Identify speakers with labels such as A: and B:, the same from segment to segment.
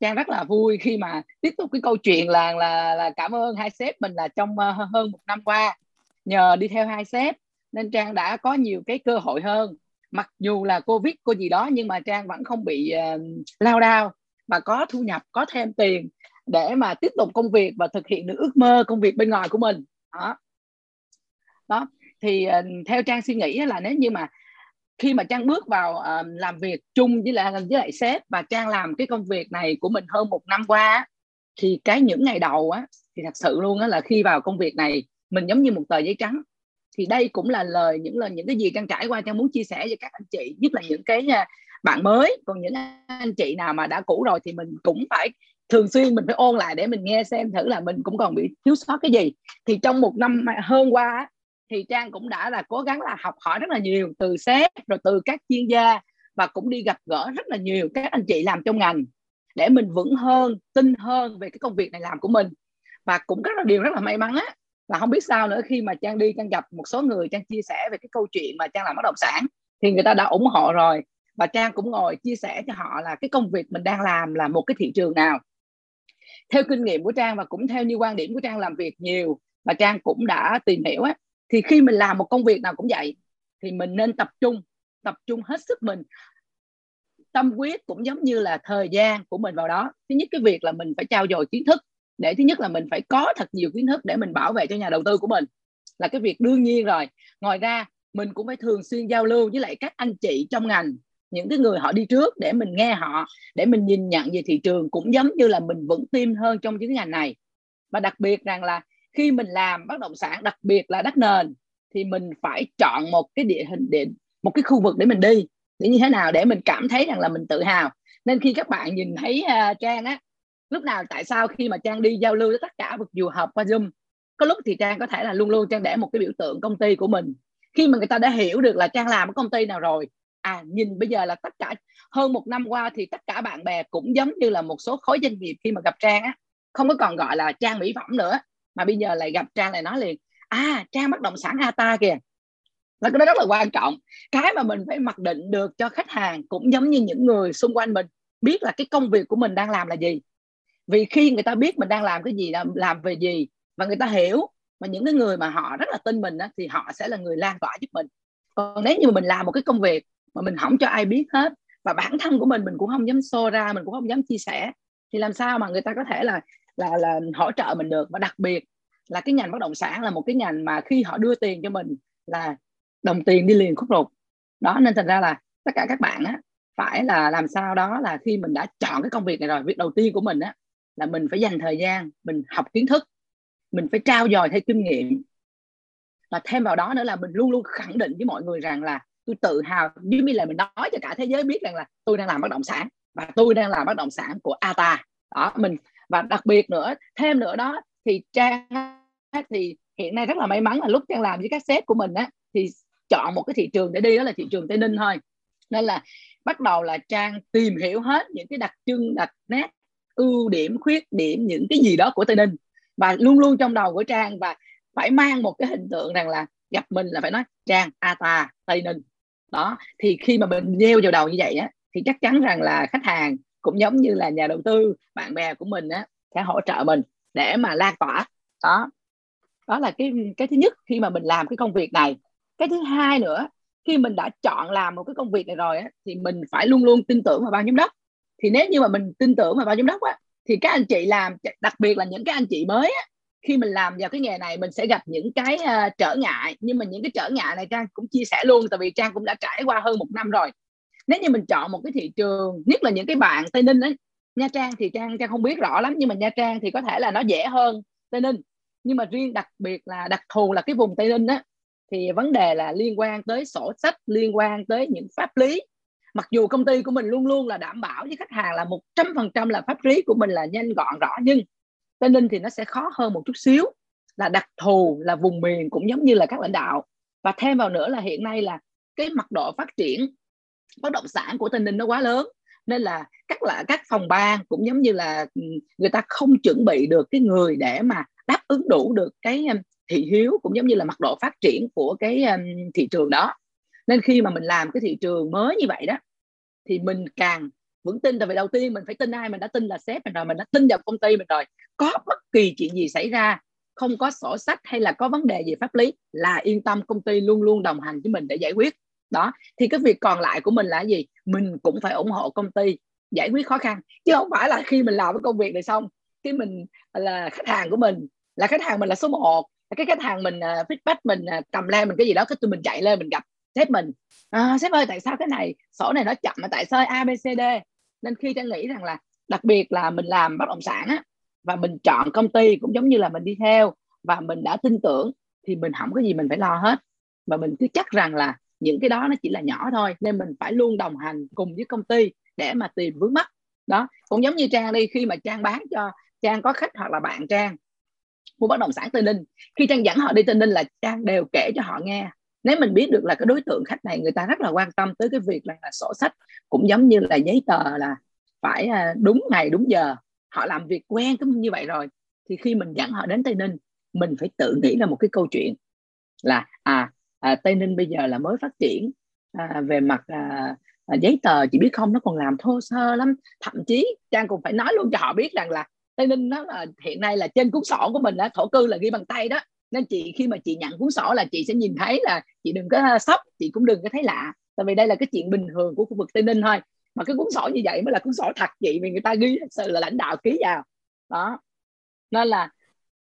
A: Trang rất là vui khi mà tiếp tục cái câu chuyện là là là cảm ơn hai sếp mình là trong uh, hơn một năm qua. Nhờ đi theo hai sếp nên Trang đã có nhiều cái cơ hội hơn. Mặc dù là covid cô gì đó nhưng mà Trang vẫn không bị uh, lao đao và có thu nhập có thêm tiền để mà tiếp tục công việc và thực hiện được ước mơ công việc bên ngoài của mình. Đó. Đó. Thì uh, theo Trang suy nghĩ là nếu như mà khi mà trang bước vào uh, làm việc chung với lại với lại sếp và trang làm cái công việc này của mình hơn một năm qua thì cái những ngày đầu á thì thật sự luôn á là khi vào công việc này mình giống như một tờ giấy trắng. Thì đây cũng là lời những lời những cái gì trang trải qua trang muốn chia sẻ với các anh chị nhất là những cái à, bạn mới. Còn những anh chị nào mà đã cũ rồi thì mình cũng phải thường xuyên mình phải ôn lại để mình nghe xem thử là mình cũng còn bị thiếu sót cái gì. Thì trong một năm hơn qua thì trang cũng đã là cố gắng là học hỏi rất là nhiều từ sếp, rồi từ các chuyên gia và cũng đi gặp gỡ rất là nhiều các anh chị làm trong ngành để mình vững hơn, tin hơn về cái công việc này làm của mình. Và cũng rất là điều rất là may mắn á, là không biết sao nữa khi mà trang đi, trang gặp một số người, trang chia sẻ về cái câu chuyện mà trang làm bất động sản thì người ta đã ủng hộ rồi. Và trang cũng ngồi chia sẻ cho họ là cái công việc mình đang làm là một cái thị trường nào. Theo kinh nghiệm của trang và cũng theo như quan điểm của trang làm việc nhiều, và trang cũng đã tìm hiểu á thì khi mình làm một công việc nào cũng vậy, thì mình nên tập trung tập trung hết sức mình. Tâm quyết cũng giống như là thời gian của mình vào đó. Thứ nhất, cái việc là mình phải trao dồi kiến thức. Để thứ nhất là mình phải có thật nhiều kiến thức để mình bảo vệ cho nhà đầu tư của mình. Là cái việc đương nhiên rồi. Ngoài ra, mình cũng phải thường xuyên giao lưu với lại các anh chị trong ngành, những cái người họ đi trước để mình nghe họ, để mình nhìn nhận về thị trường cũng giống như là mình vững tin hơn trong những ngành này. Và đặc biệt rằng là khi mình làm bất động sản đặc biệt là đất nền thì mình phải chọn một cái địa hình định một cái khu vực để mình đi. Để như thế nào để mình cảm thấy rằng là mình tự hào. Nên khi các bạn nhìn thấy uh, trang á lúc nào tại sao khi mà trang đi giao lưu với tất cả vực dù họp qua zoom có lúc thì trang có thể là luôn luôn trang để một cái biểu tượng công ty của mình. Khi mà người ta đã hiểu được là trang làm ở công ty nào rồi à nhìn bây giờ là tất cả hơn một năm qua thì tất cả bạn bè cũng giống như là một số khối doanh nghiệp khi mà gặp trang á không có còn gọi là trang mỹ phẩm nữa mà bây giờ lại gặp trang lại nói liền à trang bất động sản ata kìa. Là cái đó rất là quan trọng. Cái mà mình phải mặc định được cho khách hàng cũng giống như những người xung quanh mình biết là cái công việc của mình đang làm là gì. Vì khi người ta biết mình đang làm cái gì làm, làm về gì và người ta hiểu mà những cái người mà họ rất là tin mình đó, thì họ sẽ là người lan tỏa giúp mình. Còn nếu như mình làm một cái công việc mà mình không cho ai biết hết và bản thân của mình mình cũng không dám xô ra mình cũng không dám chia sẻ thì làm sao mà người ta có thể là là là hỗ trợ mình được. Và đặc biệt là cái ngành bất động sản là một cái ngành mà khi họ đưa tiền cho mình là đồng tiền đi liền khúc ruột. Đó, nên thành ra là tất cả các bạn á, phải là làm sao đó là khi mình đã chọn cái công việc này rồi, việc đầu tiên của mình á, là mình phải dành thời gian, mình học kiến thức, mình phải trao dồi thêm kinh nghiệm. Và thêm vào đó nữa là mình luôn luôn khẳng định với mọi người rằng là tôi tự hào như là mình nói cho cả thế giới biết rằng là tôi đang làm bất động sản và tôi đang làm bất động sản của ATA đó, mình và đặc biệt nữa, thêm nữa đó, thì trang thì hiện nay rất là may mắn là lúc trang làm với các sếp của mình á, thì chọn một cái thị trường để đi, đó là thị trường tây ninh thôi. Nên là bắt đầu là trang tìm hiểu hết những cái đặc trưng, đặc nét, ưu điểm, khuyết điểm, những cái gì đó của tây ninh. Và luôn luôn trong đầu của trang và phải mang một cái hình tượng rằng là gặp mình là phải nói, trang ata tây ninh. Đó, thì khi mà mình gieo vào đầu như vậy á, thì chắc chắn rằng là khách hàng cũng giống như là nhà đầu tư bạn bè của mình á sẽ hỗ trợ mình để mà lan tỏa. Đó. Đó là cái cái thứ nhất khi mà mình làm cái công việc này. Cái thứ hai nữa khi mình đã chọn làm một cái công việc này rồi á, thì mình phải luôn luôn tin tưởng vào ban giám đốc. Thì nếu như mà mình tin tưởng vào ban giám đốc á, thì các anh chị làm đặc biệt là những cái anh chị mới á, khi mình làm vào cái nghề này mình sẽ gặp những cái uh, trở ngại. Nhưng mà những cái trở ngại này trang cũng chia sẻ luôn tại vì trang cũng đã trải qua hơn một năm rồi nếu như mình chọn một cái thị trường, nhất là những cái bạn tây ninh ấy, nha trang thì trang trang không biết rõ lắm, nhưng mà nha trang thì có thể là nó dễ hơn tây ninh. Nhưng mà riêng đặc biệt là, đặc thù là cái vùng tây ninh á, thì vấn đề là liên quan tới sổ sách, liên quan tới những pháp lý. Mặc dù công ty của mình luôn luôn là đảm bảo với khách hàng là một trăm phần trăm là pháp lý của mình là nhanh gọn, rõ, nhưng tây ninh thì nó sẽ khó hơn một chút xíu. Là đặc thù là vùng miền cũng giống như là các lãnh đạo. Và thêm vào nữa là hiện nay là cái mặt độ phát triển bất động sản của tây ninh nó quá lớn. Nên là các là các phòng ban cũng giống như là ừ, người ta không chuẩn bị được cái người để mà đáp ứng đủ được cái thị hiếu cũng giống như là mặt độ phát triển của cái thị trường đó. Nên khi mà mình làm cái thị trường mới như vậy đó, thì mình càng vững tin. Tại vì đầu tiên mình phải tin ai mình đã tin là sếp mình rồi, mình đã tin vào công ty mình rồi. Có bất kỳ chuyện gì xảy ra, không có sổ sách hay là có vấn đề gì pháp lý là yên tâm công ty luôn luôn đồng hành với mình để giải quyết đó thì cái việc còn lại của mình là gì? Mình cũng phải ủng hộ công ty giải quyết khó khăn. Chứ không phải là khi mình làm cái công việc này xong cái mình là khách hàng của mình là khách hàng mình là số 1 cái khách hàng mình uh, feedback mình uh, cầm lên mình cái gì đó cái tụi mình chạy lên mình gặp sếp mình. À, sếp ơi tại sao cái này sổ này nó chậm mà tại sao abcd nên khi trang nghĩ rằng là đặc biệt là mình làm bất động sản á và mình chọn công ty cũng giống như là mình đi theo và mình đã tin tưởng thì mình không có gì mình phải lo hết. Và mình cứ chắc rằng là những cái đó nó chỉ là nhỏ thôi nên mình phải luôn đồng hành cùng với công ty để mà tìm vướng mắt đó cũng giống như trang đi khi mà trang bán cho trang có khách hoặc là bạn trang mua bất động sản tây ninh khi trang dẫn họ đi tây ninh là trang đều kể cho họ nghe. Nếu mình biết được là cái đối tượng khách này người ta rất là quan tâm tới cái việc là, là sổ sách cũng giống như là giấy tờ là phải à, đúng ngày đúng giờ. Họ làm việc quen cứ như vậy rồi thì khi mình dẫn họ đến tây ninh mình phải tự nghĩ ra một cái câu chuyện là à, à tây ninh bây giờ là mới phát triển. À, về mặt à, à, giấy tờ chỉ biết không? Nó còn làm thô sơ lắm. Thậm chí trang cũng phải nói luôn cho họ biết rằng là tây ninh nó là hiện nay là trên cuốn sổ của mình đó, thổ cư là ghi bằng tay đó. Nên chị khi mà chị nhận cuốn sổ là chị sẽ nhìn thấy là chị đừng có à, sốc chị cũng đừng có thấy lạ. Tại vì đây là cái chuyện bình thường của khu vực tây ninh thôi. Mà cái cuốn sổ như vậy mới là cuốn sổ thật chị vì người ta ghi thật sự là lãnh đạo ký vào. Đó. Nên là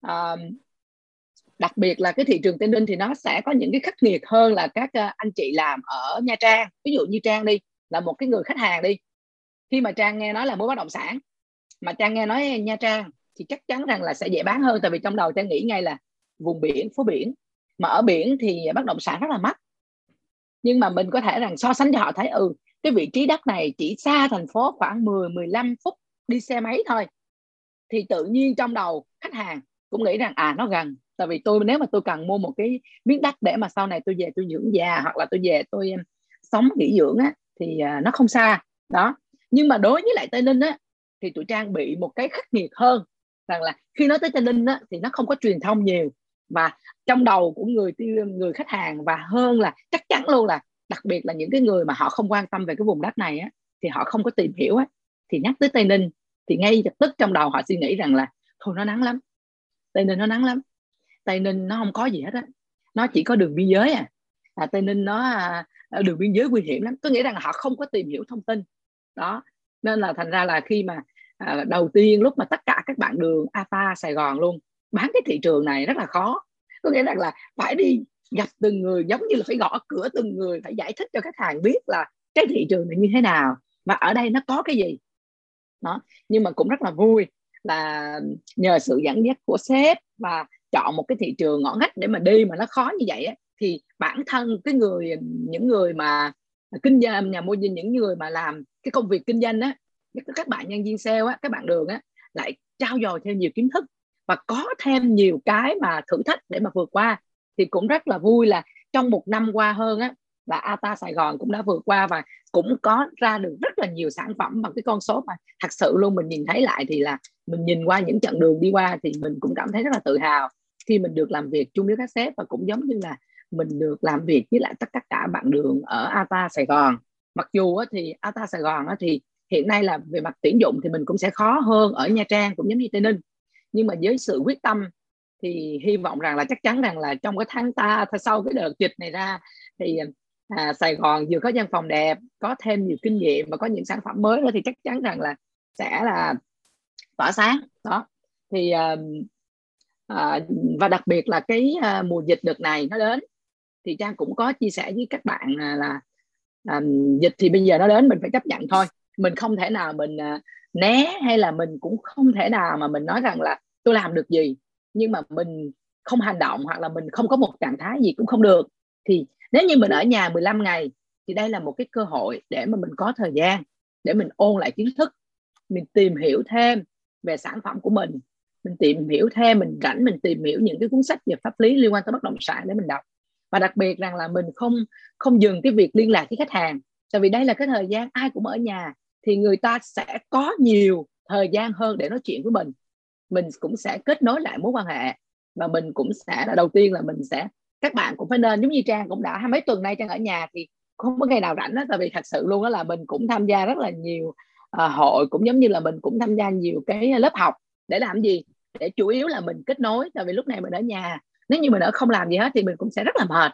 A: uh, đặc biệt là cái thị trường tây ninh thì nó sẽ có những cái khắc nghiệt hơn là các ờ, anh chị làm ở nha trang. Ví dụ như trang đi, là một cái người khách hàng đi. Khi mà trang nghe nói là mua bất động sản, mà trang nghe nói nha trang thì chắc chắn rằng là sẽ dễ bán hơn. Tại vì trong đầu trang nghĩ ngay là vùng biển, phố biển. Mà ở biển thì bất động sản rất là mắc. Nhưng mà mình có thể rằng so sánh cho họ thấy ừ cái vị trí đất này chỉ xa thành phố khoảng 10 15 phút đi xe máy thôi. Thì tự nhiên trong đầu khách hàng cũng nghĩ rằng à nó gần tại vì tôi, nếu mà tôi cần mua một cái miếng đất để mà sau này tôi về tôi dưỡng già hoặc là tôi về tôi sống nghỉ dưỡng á, thì à, nó không xa. Đó. Nhưng mà đối với lại tây ninh á, thì tụi trang bị một cái khắc nghiệt hơn, rằng là khi nói tới tây ninh á, thì nó không có truyền thông nhiều. Và trong đầu của người người khách hàng và hơn là, chắc chắn luôn là, đặc biệt là những cái người mà họ không quan tâm về cái vùng đất này á, thì họ không có tìm hiểu á. Thì nhắc tới tây ninh, thì ngay lập tức trong đầu họ suy nghĩ rằng là, thôi nó nắng lắm. Tây ninh nó nắng lắm tây ninh nó không có gì hết á. Nó chỉ có đường biên giới à, à tây ninh nó à, à, đường biên giới nguy hiểm lắm. Có nghĩa rằng họ không có tìm hiểu thông tin. Đó. Nên là thành ra là khi mà à, đầu tiên lúc mà tất cả các bạn đường ATA Sài Gòn luôn bán cái thị trường này rất là khó. Có nghĩa rằng là phải đi gặp từng người giống như là phải gõ cửa từng người phải giải thích cho khách hàng biết là cái thị trường này như thế nào và ở đây nó có cái gì. Đó. Nhưng mà cũng rất là vui là nhờ sự dẫn dắt của sếp và chọn một cái thị trường ngõ ngách để mà đi mà nó khó như vậy á, thì bản thân cái người những người mà kinh doanh nhà môi giới những người mà làm cái công việc kinh doanh á các bạn nhân viên sale á các bạn đường á lại trao dồi thêm nhiều kiến thức và có thêm nhiều cái mà thử thách để mà vượt qua thì cũng rất là vui là trong một năm qua hơn á là ATA Sài Gòn cũng đã vượt qua và cũng có ra được rất là nhiều sản phẩm bằng cái con số mà thật sự luôn mình nhìn thấy lại thì là mình nhìn qua những chặng đường đi qua thì mình cũng cảm thấy rất là tự hào khi mình được làm việc chung với các sếp và cũng giống như là mình được làm việc với lại tất cả bạn đường ở ATA Sài Gòn. Mặc dù á, thì ATA Sài Gòn á, thì hiện nay là về mặt tuyển dụng thì mình cũng sẽ khó hơn ở Nha Trang cũng giống như Tây Ninh. Nhưng mà với sự quyết tâm thì hy vọng rằng là chắc chắn rằng là trong cái tháng ta sau cái đợt dịch này ra thì à, Sài Gòn vừa có văn phòng đẹp có thêm nhiều kinh nghiệm và có những sản phẩm mới nữa thì chắc chắn rằng là sẽ là tỏa sáng. Đó. Thì à, à, và đặc biệt là cái à, mùa dịch đợt này nó đến thì trang cũng có chia sẻ với các bạn là, là à, dịch thì bây giờ nó đến mình phải chấp nhận thôi. Mình không thể nào mình à, né hay là mình cũng không thể nào mà mình nói rằng là tôi làm được gì nhưng mà mình không hành động hoặc là mình không có một trạng thái gì cũng không được. Thì nếu như mình ở nhà 15 ngày thì đây là một cái cơ hội để mà mình có thời gian để mình ôn lại kiến thức mình tìm hiểu thêm về sản phẩm của mình mình tìm hiểu thêm mình rảnh mình tìm hiểu những cái cuốn sách về pháp lý liên quan tới bất động sản để mình đọc. Và đặc biệt rằng là mình không không dừng cái việc liên lạc với khách hàng. Tại vì đây là cái thời gian ai cũng ở nhà thì người ta sẽ có nhiều thời gian hơn để nói chuyện với mình. Mình cũng sẽ kết nối lại mối quan hệ và mình cũng sẽ là đầu tiên là mình sẽ các bạn cũng phải nên giống như trang cũng đã hai mấy tuần nay trang ở nhà thì không có ngày nào rảnh đó tại vì thật sự luôn đó là mình cũng tham gia rất là nhiều à, hội cũng giống như là mình cũng tham gia nhiều cái lớp học để làm gì? Để chủ yếu là mình kết nối tại vì lúc này mình ở nhà. Nếu như mình ở không làm gì hết thì mình cũng sẽ rất là mệt.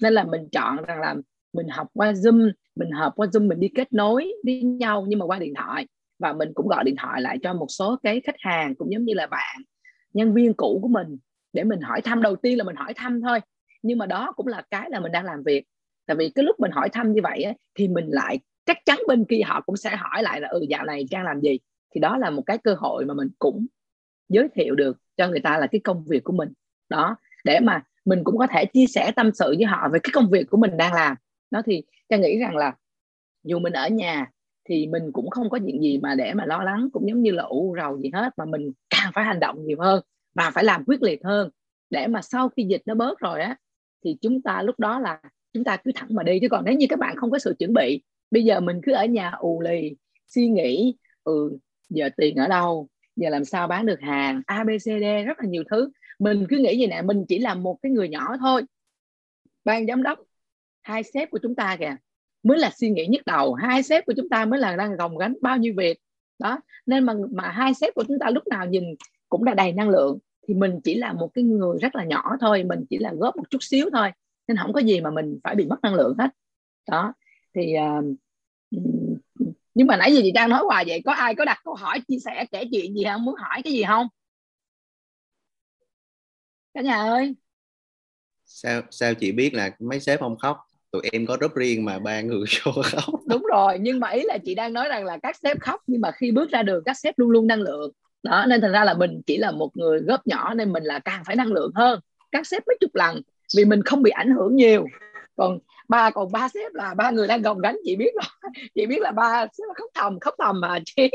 A: Nên là mình chọn rằng là mình học qua zoom mình hợp qua zoom mình đi kết nối với nhau nhưng mà qua điện thoại. Và mình cũng gọi điện thoại lại cho một số cái khách hàng cũng giống như là bạn nhân viên cũ của mình để mình hỏi thăm. Đầu tiên là mình hỏi thăm thôi nhưng mà đó cũng là cái là mình đang làm việc. Tại vì cái lúc mình hỏi thăm như vậy á, thì mình lại chắc chắn bên kia họ cũng sẽ hỏi lại là ừ dạo này trang làm gì? Thì đó là một cái cơ hội mà mình cũng giới thiệu được cho người ta là cái công việc của mình. Đó, để mà mình cũng có thể chia sẻ tâm sự với họ về cái công việc của mình đang làm. Đó, thì cha nghĩ rằng là dù mình ở nhà thì mình cũng không có chuyện gì mà để mà lo lắng, cũng giống như là ủ rầu gì hết, mà mình càng phải hành động nhiều hơn và phải làm quyết liệt hơn. Để mà sau khi dịch nó bớt rồi á, thì chúng ta lúc đó là chúng ta cứ thẳng mà đi. Chứ còn nếu như các bạn không có sự chuẩn bị, bây giờ mình cứ ở nhà ù lì, suy nghĩ ừ giờ tiền ở đâu? Giờ làm sao bán được hàng? Abcd rất là nhiều thứ. Mình cứ nghĩ gì nè mình chỉ là một cái người nhỏ thôi. Ban giám đốc hai sếp của chúng ta kìa mới là suy nghĩ nhức đầu. Hai sếp của chúng ta mới là đang gồng gánh bao nhiêu việc. Đó nên mà mà hai sếp của chúng ta lúc nào nhìn cũng là đầy năng lượng. Thì mình chỉ là một cái người rất là nhỏ thôi mình chỉ là góp một chút xíu thôi. Nên không có gì mà mình phải bị mất năng lượng hết. Đó thì uh, nhưng mà nãy giờ chị trang nói hoài vậy có ai có đặt câu hỏi chia sẻ kể chuyện gì không? Muốn hỏi cái gì không? Cả nhà ơi.
B: Sao sao chị biết là mấy sếp không khóc? Tụi em có group riêng mà ba người vô khóc.
A: Đúng rồi nhưng mà ý là chị đang nói rằng là các sếp khóc nhưng mà khi bước ra đường các sếp luôn luôn năng lượng. Đó nên thành ra là mình chỉ là một người góp nhỏ nên mình là càng phải năng lượng hơn. Các sếp mấy chục lần vì mình không bị ảnh hưởng nhiều. Còn ba còn ba sếp là ba người đang gồng gánh chị biết rồi chị biết là ba sếp là khóc thầm khóc thầm mà chị.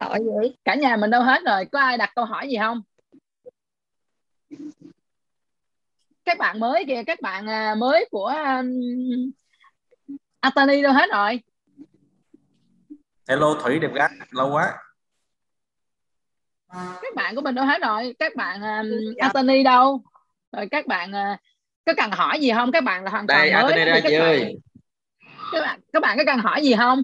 A: Hỏi vậy cả nhà mình đâu hết rồi. Có ai đặt câu hỏi gì không? Các bạn mới kìa các bạn à, mới của um, Atani đâu hết rồi?
C: Hello thủy đẹp gái lâu quá.
A: Các bạn của mình đâu hết rồi. Các bạn um, Atani đâu? Rồi các bạn uh, có cần hỏi gì không? Các bạn là hoàn toàn
C: đây Atani đây
A: các, bạn, các bạn các bạn có cần hỏi gì không?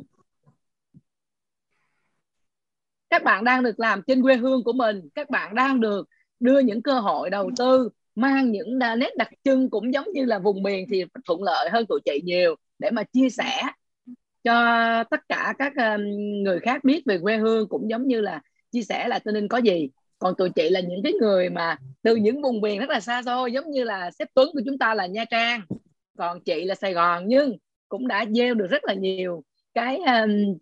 A: Các bạn đang được làm trên quê hương của mình. Các bạn đang được đưa những cơ hội đầu tư mang những nét đặc trưng cũng giống như là vùng miền thì thuận lợi hơn tụi chị nhiều. Để mà chia sẻ cho tất cả các người khác biết về quê hương cũng giống như là chia sẻ là Tây Ninh có gì còn tụi chị là những cái người mà từ những vùng miền rất là xa xôi giống như là sếp Tuấn của chúng ta là Nha Trang. Còn chị là Sài Gòn nhưng cũng đã gieo được rất là nhiều cái um,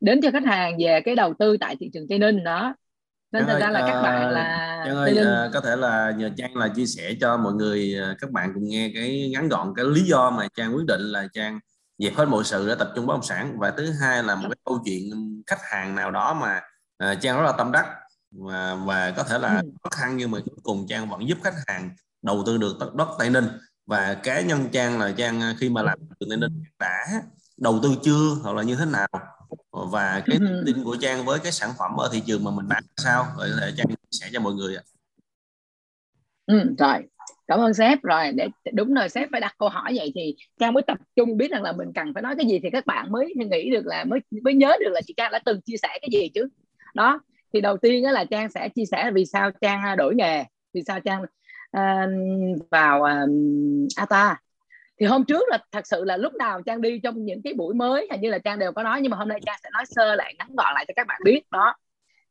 A: đến cho khách hàng về cái đầu tư tại thị trường Tây Ninh đó. Nên thật ra là các bạn là
C: Trang ơi uh, có thể là nhờ Trang là chia sẻ cho mọi người uh, các bạn cùng nghe cái ngắn gọn cái lý do mà Trang quyết định là Trang dẹp hết mọi sự để tập trung bất động sản. Và thứ hai là một cái câu chuyện khách hàng nào đó mà uh, Trang rất là tâm đắc và và có thể là ừ. khó khăn nhưng mà cuối cùng Trang vẫn giúp khách hàng đầu tư được đất, Tây Ninh. Và cá nhân Trang là Trang khi mà làm từ Tây Ninh đã đầu tư chưa hoặc là như thế nào? Và cái ừ. tin của Trang với cái sản phẩm ở thị trường mà mình bán sao? Để có thể Trang chia sẻ cho mọi người ạ.
A: Ừ, rồi. Cảm ơn sếp. Rồi để đúng rồi sếp phải đặt câu hỏi vậy thì trang mới tập trung biết rằng là mình cần phải nói cái gì thì các bạn mới nghĩ được là mới mới nhớ được là chị trang đã từng chia sẻ cái gì chứ. Đó thì đầu tiên đó là trang sẽ chia sẻ vì sao trang à, đổi nghề vì sao trang uh, vào uh, ata. Thì hôm trước là thật sự là lúc nào trang đi trong những cái buổi mới hình như là trang đều có nói nhưng mà hôm nay trang sẽ nói sơ lại ngắn gọn lại cho các bạn biết đó.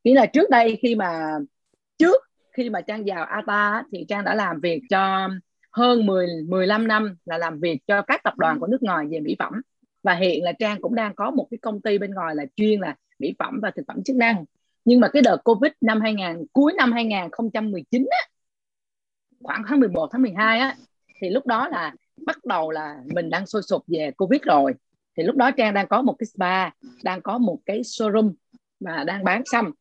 A: Nghĩa là trước đây khi mà trước khi mà trang vào ATA thì trang đã làm việc cho hơn 10 15 năm là làm việc cho các tập đoàn của nước ngoài về mỹ phẩm. Và hiện là trang cũng đang có một cái công ty bên ngoài là chuyên là mỹ phẩm và thực phẩm chức năng nhưng mà cái đợt covid năm 2000 cuối năm 2019 á, khoảng tháng 11 tháng 12 á thì lúc đó là bắt đầu là mình đang sôi sụp về covid rồi. Thì lúc đó trang đang có một cái spa đang có một cái showroom mà đang bán xăm.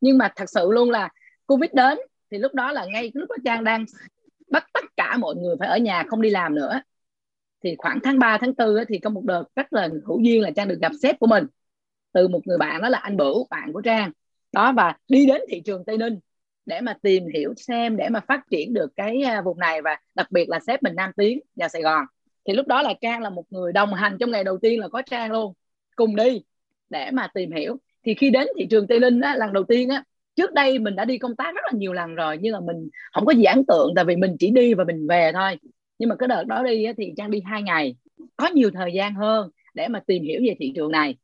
A: Nhưng mà thật sự luôn là covid đến thì lúc đó là ngay lúc đó trang đang bắt tất cả mọi người phải ở nhà không đi làm nữa. Thì khoảng tháng 3, tháng 4 thì có một đợt rất là hữu duyên là trang được gặp sếp của mình. Từ một người bạn đó là anh bửu bạn của trang đó và đi đến thị trường tây ninh để mà tìm hiểu xem để mà phát triển được cái à, vùng này và đặc biệt là sếp mình Nam Tiến và Sài Gòn. Thì lúc đó là trang là một người đồng hành trong ngày đầu tiên là có trang luôn cùng đi để mà tìm hiểu. Thì khi đến thị trường tây ninh á, lần đầu tiên á trước đây mình đã đi công tác rất là nhiều lần rồi nhưng mà mình không có gì ấn tượng tại vì mình chỉ đi và mình về thôi. Nhưng mà cái đợt đó đi á, thì trang đi hai ngày có nhiều thời gian hơn để mà tìm hiểu về thị trường này.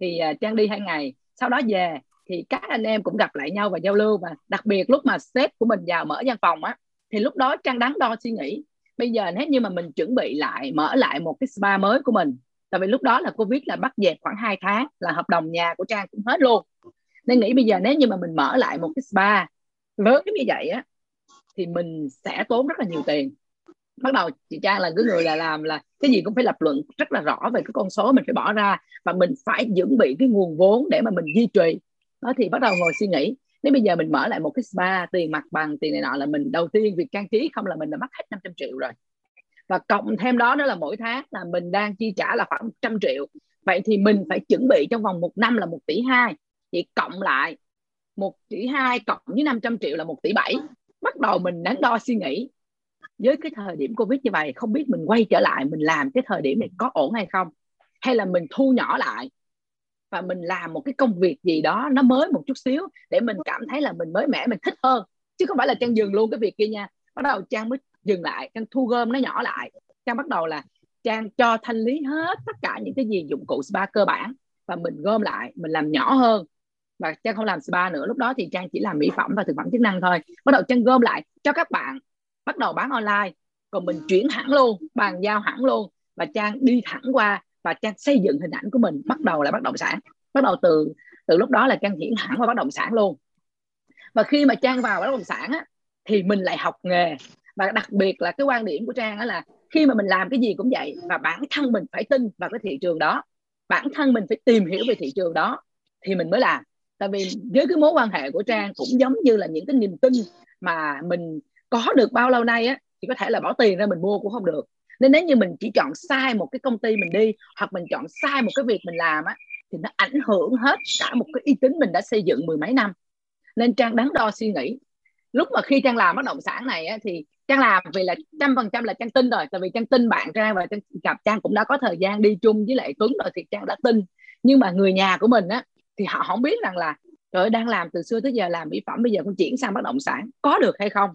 A: Thì uh, trang đi hai ngày sau đó về thì các anh em cũng gặp lại nhau và giao lưu và đặc biệt lúc mà sếp của mình vào mở văn phòng á, thì lúc đó trang đắn đo suy nghĩ. Bây giờ nếu như mà mình chuẩn bị lại, mở lại một cái spa mới của mình, tại vì lúc đó là covid là bắt dẹp khoảng 2 tháng, là hợp đồng nhà của trang cũng hết luôn. Nên nghĩ bây giờ nếu như mà mình mở lại một cái spa lớn như vậy á, thì mình sẽ tốn rất là nhiều tiền. Bắt đầu chị trang là cái người là làm là cái gì cũng phải lập luận rất là rõ về cái con số mình phải bỏ ra và mình phải chuẩn bị cái nguồn vốn để mà mình duy trì đó, thì bắt đầu ngồi suy nghĩ. Nếu bây giờ mình mở lại một cái spa, tiền mặt bằng, tiền này nọ là mình, đầu tiên việc trang trí không là mình đã mất hết 500 triệu rồi. Và cộng thêm đó nữa là mỗi tháng là mình đang chi trả là khoảng 100 triệu. Vậy thì mình phải chuẩn bị trong vòng một năm là một tỷ hai. Thì cộng lại, một tỷ hai cộng với 500 triệu là một tỷ bảy. Bắt đầu mình đắn đo suy nghĩ. Với cái thời điểm covid như vậy, không biết mình quay trở lại, mình làm cái thời điểm này có ổn hay không? Hay là mình thu nhỏ lại và mình làm một cái công việc gì đó nó mới một chút xíu để mình cảm thấy là mình mới mẻ, mình thích hơn. Chứ không phải là trang dừng luôn cái việc kia nha. Bắt đầu trang mới dừng lại, trang thu gom nó nhỏ lại. Trang bắt đầu là trang cho thanh lý hết tất cả những cái gì dụng cụ spa cơ bản và mình gom lại, mình làm nhỏ hơn. Và trang không làm spa nữa. Lúc đó thì trang chỉ làm mỹ phẩm và thực phẩm chức năng thôi. Bắt đầu trang gom lại cho các bạn. Bắt đầu bán online. Còn mình chuyển hẳn luôn, bàn giao hẳn luôn. Và trang đi thẳng qua và trang xây dựng hình ảnh của mình bắt đầu là bất động sản. Bắt đầu từ từ lúc đó là trang chuyển hẳn vào bất động sản luôn. Và khi mà trang vào bất động sản á, thì mình lại học nghề. Và đặc biệt là cái quan điểm của trang đó là khi mà mình làm cái gì cũng vậy và bản thân mình phải tin vào cái thị trường đó bản thân mình phải tìm hiểu về thị trường đó thì mình mới làm. Tại vì với cái mối quan hệ của trang cũng giống như là những cái niềm tin mà mình có được bao lâu nay á thì có thể là bỏ tiền ra mình mua cũng không được nên nếu như mình chỉ chọn sai một cái công ty mình đi hoặc mình chọn sai một cái việc mình làm á thì nó ảnh hưởng hết cả một cái uy tín mình đã xây dựng mười mấy năm. Nên trang đắn đo suy nghĩ. Lúc mà khi trang làm bất động sản này á, thì trang làm vì là trăm phần trăm là trang tin rồi tại vì trang tin bạn trang và trang gặp trang cũng đã có thời gian đi chung với lại tuấn rồi thì trang đã tin. Nhưng mà người nhà của mình á thì họ không biết rằng là trời đang làm từ xưa tới giờ làm mỹ phẩm bây giờ cũng chuyển sang bất động sản có được hay không?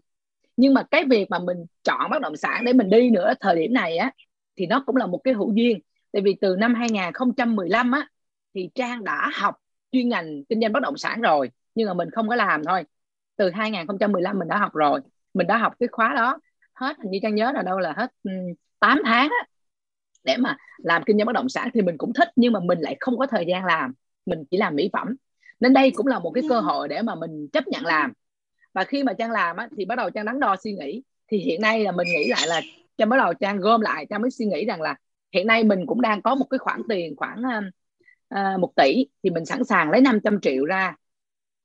A: Nhưng mà cái việc mà mình chọn bất động sản để mình đi nữa thời điểm này á thì nó cũng là một cái hữu duyên. Tại vì từ năm 2015 á thì Trang đã học chuyên ngành kinh doanh bất động sản rồi nhưng mà mình không có làm thôi. Từ 2015 mình đã học rồi. Mình đã học cái khóa đó hết hình như Trang nhớ là đâu là hết 8 tháng á để mà làm kinh doanh bất động sản thì mình cũng thích nhưng mà mình lại không có thời gian làm. Mình chỉ làm mỹ phẩm. Nên đây cũng là một cái cơ hội để mà mình chấp nhận làm và khi mà trang làm á, thì bắt đầu trang đắn đo suy nghĩ. Thì hiện nay là mình nghĩ lại là trang bắt đầu trang gom lại trang mới suy nghĩ rằng là hiện nay mình cũng đang có một cái khoản tiền khoảng uh, một tỷ thì mình sẵn sàng lấy 500 triệu ra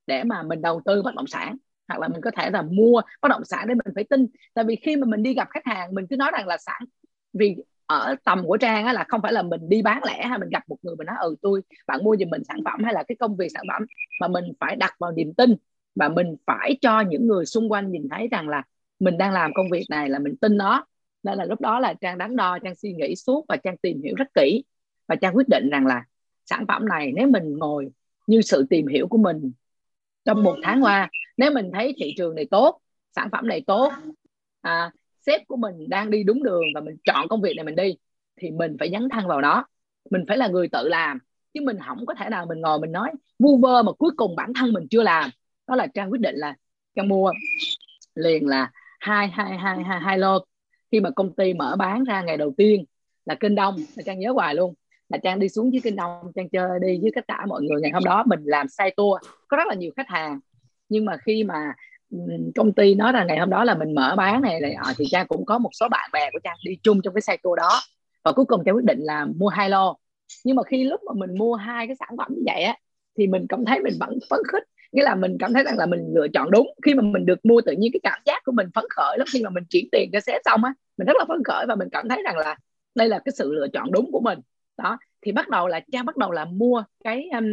A: để mà mình đầu tư bất động sản. Hoặc là mình có thể là mua bất động sản để mình phải tin. Tại vì khi mà mình đi gặp khách hàng mình cứ nói rằng là sản vì ở tầm của trang á, là không phải là mình đi bán lẻ hay mình gặp một người mình nói ừ tôi bạn mua giùm mình sản phẩm hay là cái công việc sản phẩm. Mà mình phải đặt vào niềm tin và mình phải cho những người xung quanh nhìn thấy rằng là mình đang làm công việc này là mình tin nó. Nên là lúc đó là trang đắn đo trang suy nghĩ suốt và trang tìm hiểu rất kỹ. Và trang quyết định rằng là sản phẩm này nếu mình ngồi như sự tìm hiểu của mình trong một tháng qua nếu mình thấy thị trường này tốt sản phẩm này tốt à, sếp của mình đang đi đúng đường và mình chọn công việc này mình đi thì mình phải dấn thân vào nó. Mình phải là người tự làm chứ mình không có thể nào mình ngồi mình nói vu vơ mà cuối cùng bản thân mình chưa làm đó là trang quyết định là trang mua liền là hai hai hai hai hai lô. Khi mà công ty mở bán ra ngày đầu tiên là kênh đông, là trang nhớ hoài luôn. Là trang đi xuống dưới kênh đông, trang chơi đi với tất cả mọi người. Ngày hôm đó mình làm sai tour, có rất là nhiều khách hàng. Nhưng mà khi mà công ty nói là ngày hôm đó là mình mở bán này này à, thì trang cũng có một số bạn bè của trang đi chung trong cái sai tour đó. Và cuối cùng trang quyết định là mua hai lô. Nhưng mà khi lúc mà mình mua hai cái sản phẩm như vậy á, thì mình cảm thấy mình vẫn phấn khích nghĩa là mình cảm thấy rằng là mình lựa chọn đúng. Khi mà mình được mua tự nhiên cái cảm giác của mình phấn khởi lắm khi mà mình chuyển tiền cho sếp xong á mình rất là phấn khởi và mình cảm thấy rằng là đây là cái sự lựa chọn đúng của mình. Đó thì bắt đầu là trang bắt đầu là mua cái um,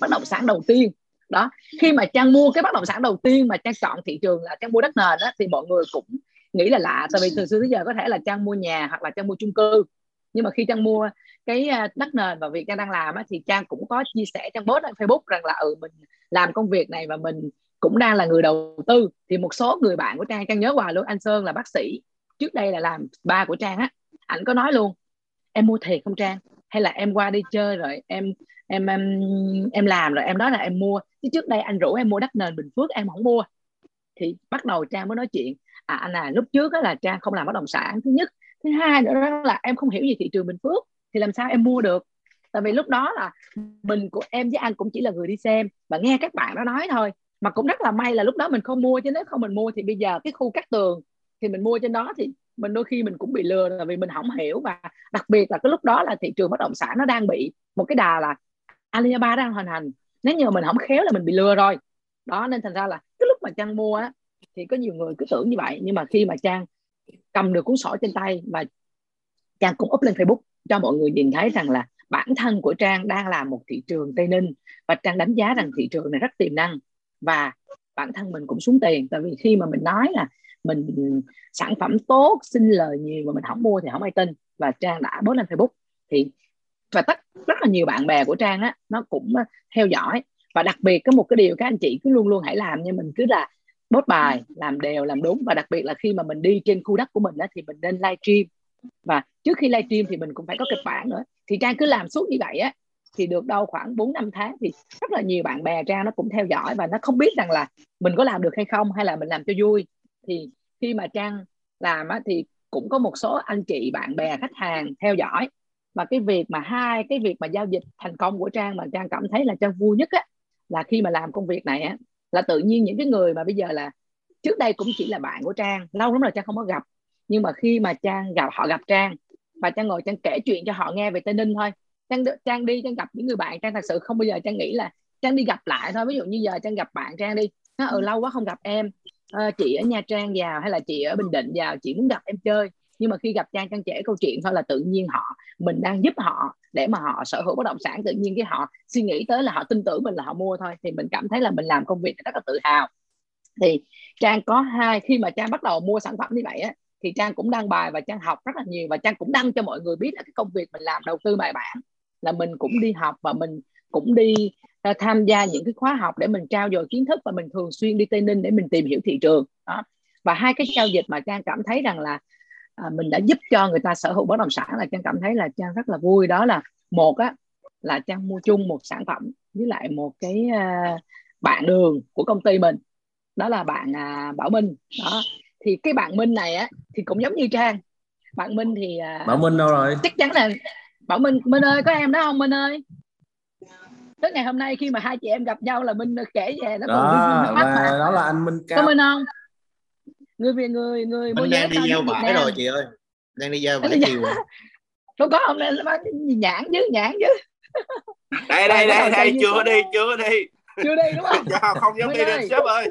A: bất động sản đầu tiên. Đó khi mà trang mua cái bất động sản đầu tiên mà trang chọn thị trường là trang mua đất nền đó, thì mọi người cũng nghĩ là lạ. Tại vì từ xưa tới giờ có thể là trang mua nhà hoặc là trang mua chung cư nhưng mà khi trang mua cái à, đất nền và việc trang đang làm á, thì trang cũng có chia sẻ trang post lên facebook rằng là ừ mình làm công việc này và mình cũng đang là người đầu tư. Thì một số người bạn của trang trang nhớ hoài luôn anh sơn là bác sĩ trước đây là làm ba của trang á. Ảnh có nói luôn em mua thiệt không trang? Hay là em qua đi chơi rồi em em em em làm rồi em nói là em mua chứ trước đây anh rủ em mua đất nền bình phước em không mua. Thì bắt đầu trang mới nói chuyện à anh à lúc trước đó là trang không làm bất động sản. Thứ nhất thứ hai nữa là em không hiểu gì thị trường bình phước, thì làm sao em mua được? Tại vì lúc đó là mình của em với anh cũng chỉ là người đi xem và nghe các bạn đó nói thôi. Mà cũng rất là may là lúc đó mình không mua, chứ nếu không mình mua thì bây giờ cái khu cắt tường thì mình mua trên đó thì mình đôi khi mình cũng bị lừa là vì mình không hiểu. Và đặc biệt là cái lúc đó là thị trường bất động sản nó đang bị một cái đà là Alibaba đang hoàn hành. Nếu như mình không khéo là mình bị lừa rồi. Đó, nên thành ra là cái lúc mà trang mua á, thì có nhiều người cứ tưởng như vậy. Nhưng mà khi mà trang cầm được cuốn sổ trên tay và trang cũng up lên facebook cho mọi người nhìn thấy rằng là bản thân của trang đang là một thị trường tây ninh và trang đánh giá rằng thị trường này rất tiềm năng và bản thân mình cũng xuống tiền. Tại vì khi mà mình nói là mình sản phẩm tốt, xin lời nhiều mà mình không mua thì không ai tin và trang đã post lên facebook thì và tất, rất là nhiều bạn bè của trang á, nó cũng theo dõi. Và đặc biệt có một cái điều các anh chị cứ luôn luôn hãy làm như mình cứ là bốt bài làm đều làm đúng. Và đặc biệt là khi mà mình đi trên khu đất của mình đó, thì mình nên livestream và trước khi live stream thì mình cũng phải có kịch bản nữa. Thì trang cứ làm suốt như vậy á thì được đâu khoảng 4 năm tháng thì rất là nhiều bạn bè trang nó cũng theo dõi và nó không biết rằng là mình có làm được hay không hay là mình làm cho vui. Thì khi mà trang làm á, thì cũng có một số anh chị bạn bè khách hàng theo dõi. Và cái việc mà hai cái việc mà giao dịch thành công của trang mà trang cảm thấy là trang vui nhất á là khi mà làm công việc này á là tự nhiên những cái người mà bây giờ là trước đây cũng chỉ là bạn của trang lâu lắm rồi trang không có gặp. Nhưng mà khi mà trang gặp họ gặp trang và trang ngồi trang kể chuyện cho họ nghe về tây ninh thôi. Trang trang đi trang gặp những người bạn trang thật sự không bao giờ trang nghĩ là trang đi gặp lại thôi. Ví dụ như giờ trang gặp bạn trang đi nó ở ừ, lâu quá không gặp em. À, chị ở nha trang vào hay là chị ở bình định vào chị muốn gặp em chơi nhưng mà khi gặp trang trang trẻ câu chuyện thôi là tự nhiên họ, mình đang giúp họ để mà họ sở hữu bất động sản, tự nhiên cái họ suy nghĩ tới là họ tin tưởng mình là họ mua thôi, thì mình cảm thấy là mình làm công việc rất là tự hào. Thì trang có hai, khi mà trang bắt đầu mua sản phẩm như vậy á, thì trang cũng đăng bài và trang học rất là nhiều và trang cũng đăng cho mọi người biết là cái công việc mình làm, đầu tư bài bản. Là mình cũng đi học và mình cũng đi ờ, tham gia những cái khóa học để mình trao dồi kiến thức và mình thường xuyên đi tây ninh để mình tìm hiểu thị trường. Đó. Và hai cái giao dịch mà trang cảm thấy rằng là à, mình đã giúp cho người ta sở hữu bất động sản là trang cảm thấy là trang rất là vui. Đó là một á là trang mua chung một sản phẩm với lại một cái uh, bạn đường của công ty mình. Đó là bạn uh, Bảo Minh. Đó. Thì cái bạn Minh này á thì cũng giống như Trang. Bạn Minh thì uh,
C: Bảo Minh đâu rồi?
A: chắc chắn là Bảo Minh Minh ơi có em đó không Minh ơi? Tới ngày hôm nay khi mà hai chị em gặp nhau là Minh kể về nó
C: đó, còn và đó là anh Minh
A: Cao. Có Minh không người về người người
B: Minh đang đi giao vải rồi chị ơi. Đang đi giao vải chiều
A: không có không nên nhãn chứ nhãn chứ.
D: Đây đây đây đây chưa đi chưa đi.
A: Chưa đi đúng không?
D: Dạ, không dám đi đến sếp ơi?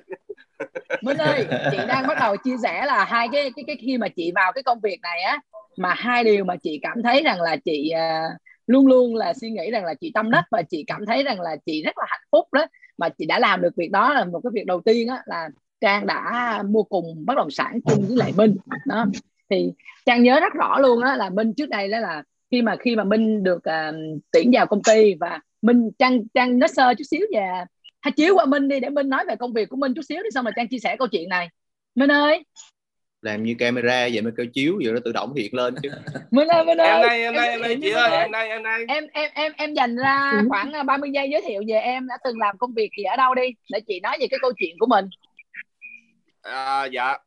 A: Minh ơi chị đang bắt đầu chia sẻ là hai cái cái cái khi mà chị vào cái công việc này á mà hai điều mà chị cảm thấy rằng là chị uh, luôn luôn là suy nghĩ rằng là chị tâm đắc và chị cảm thấy rằng là chị rất là hạnh phúc đó mà chị đã làm được việc đó là một cái việc đầu tiên á là trang đã mua cùng bất động sản chung với lại minh. Đó. Thì trang nhớ rất rõ luôn á là minh trước đây đó là khi mà khi mà minh được uh, tuyển vào công ty và minh trang trang nói sơ chút xíu về hay chiếu qua minh đi để minh nói về công việc của minh chút xíu đi xong rồi trang chia sẻ câu chuyện này. Minh ơi!
B: Làm như camera vậy mới kêu chiếu giờ nó tự động hiện lên chứ.
A: Minh ơi minh ơi!
D: Em đây em đây em đây chị ơi em đây em đây.
A: em em em em dành ra khoảng 30 giây giới thiệu về em đã từng làm công việc gì ở đâu đi để chị nói về cái câu chuyện của mình
D: à, dạ.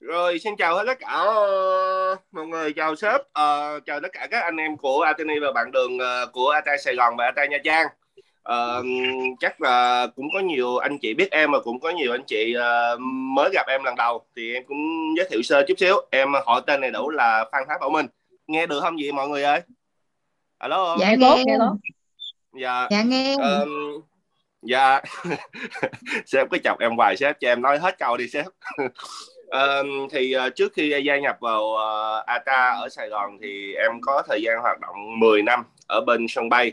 D: Rồi xin chào hết tất cả uh, mọi người. Chào sếp. Uh, chào tất cả các anh em của Atene và bạn đường uh, của Ata Sài Gòn và Ata Nha Trang. Uh, chắc là cũng có nhiều anh chị biết em và cũng có nhiều anh chị mới gặp em lần đầu. Thì em cũng giới thiệu sơ chút xíu. Em họ tên này đủ là Phan Thái Bảo Minh. Nghe được không vậy mọi người ơi? Alo?
A: Dạ nghe tốt.
D: Dạ.
E: Dạ nghe
D: um, dạ. Sếp cứ chọc em hoài sếp cho em nói hết câu đi sếp. Uh, thì uh, trước khi gia nhập vào uh, ATA ở Sài Gòn thì em có thời gian hoạt động 10 năm ở bên sân bay.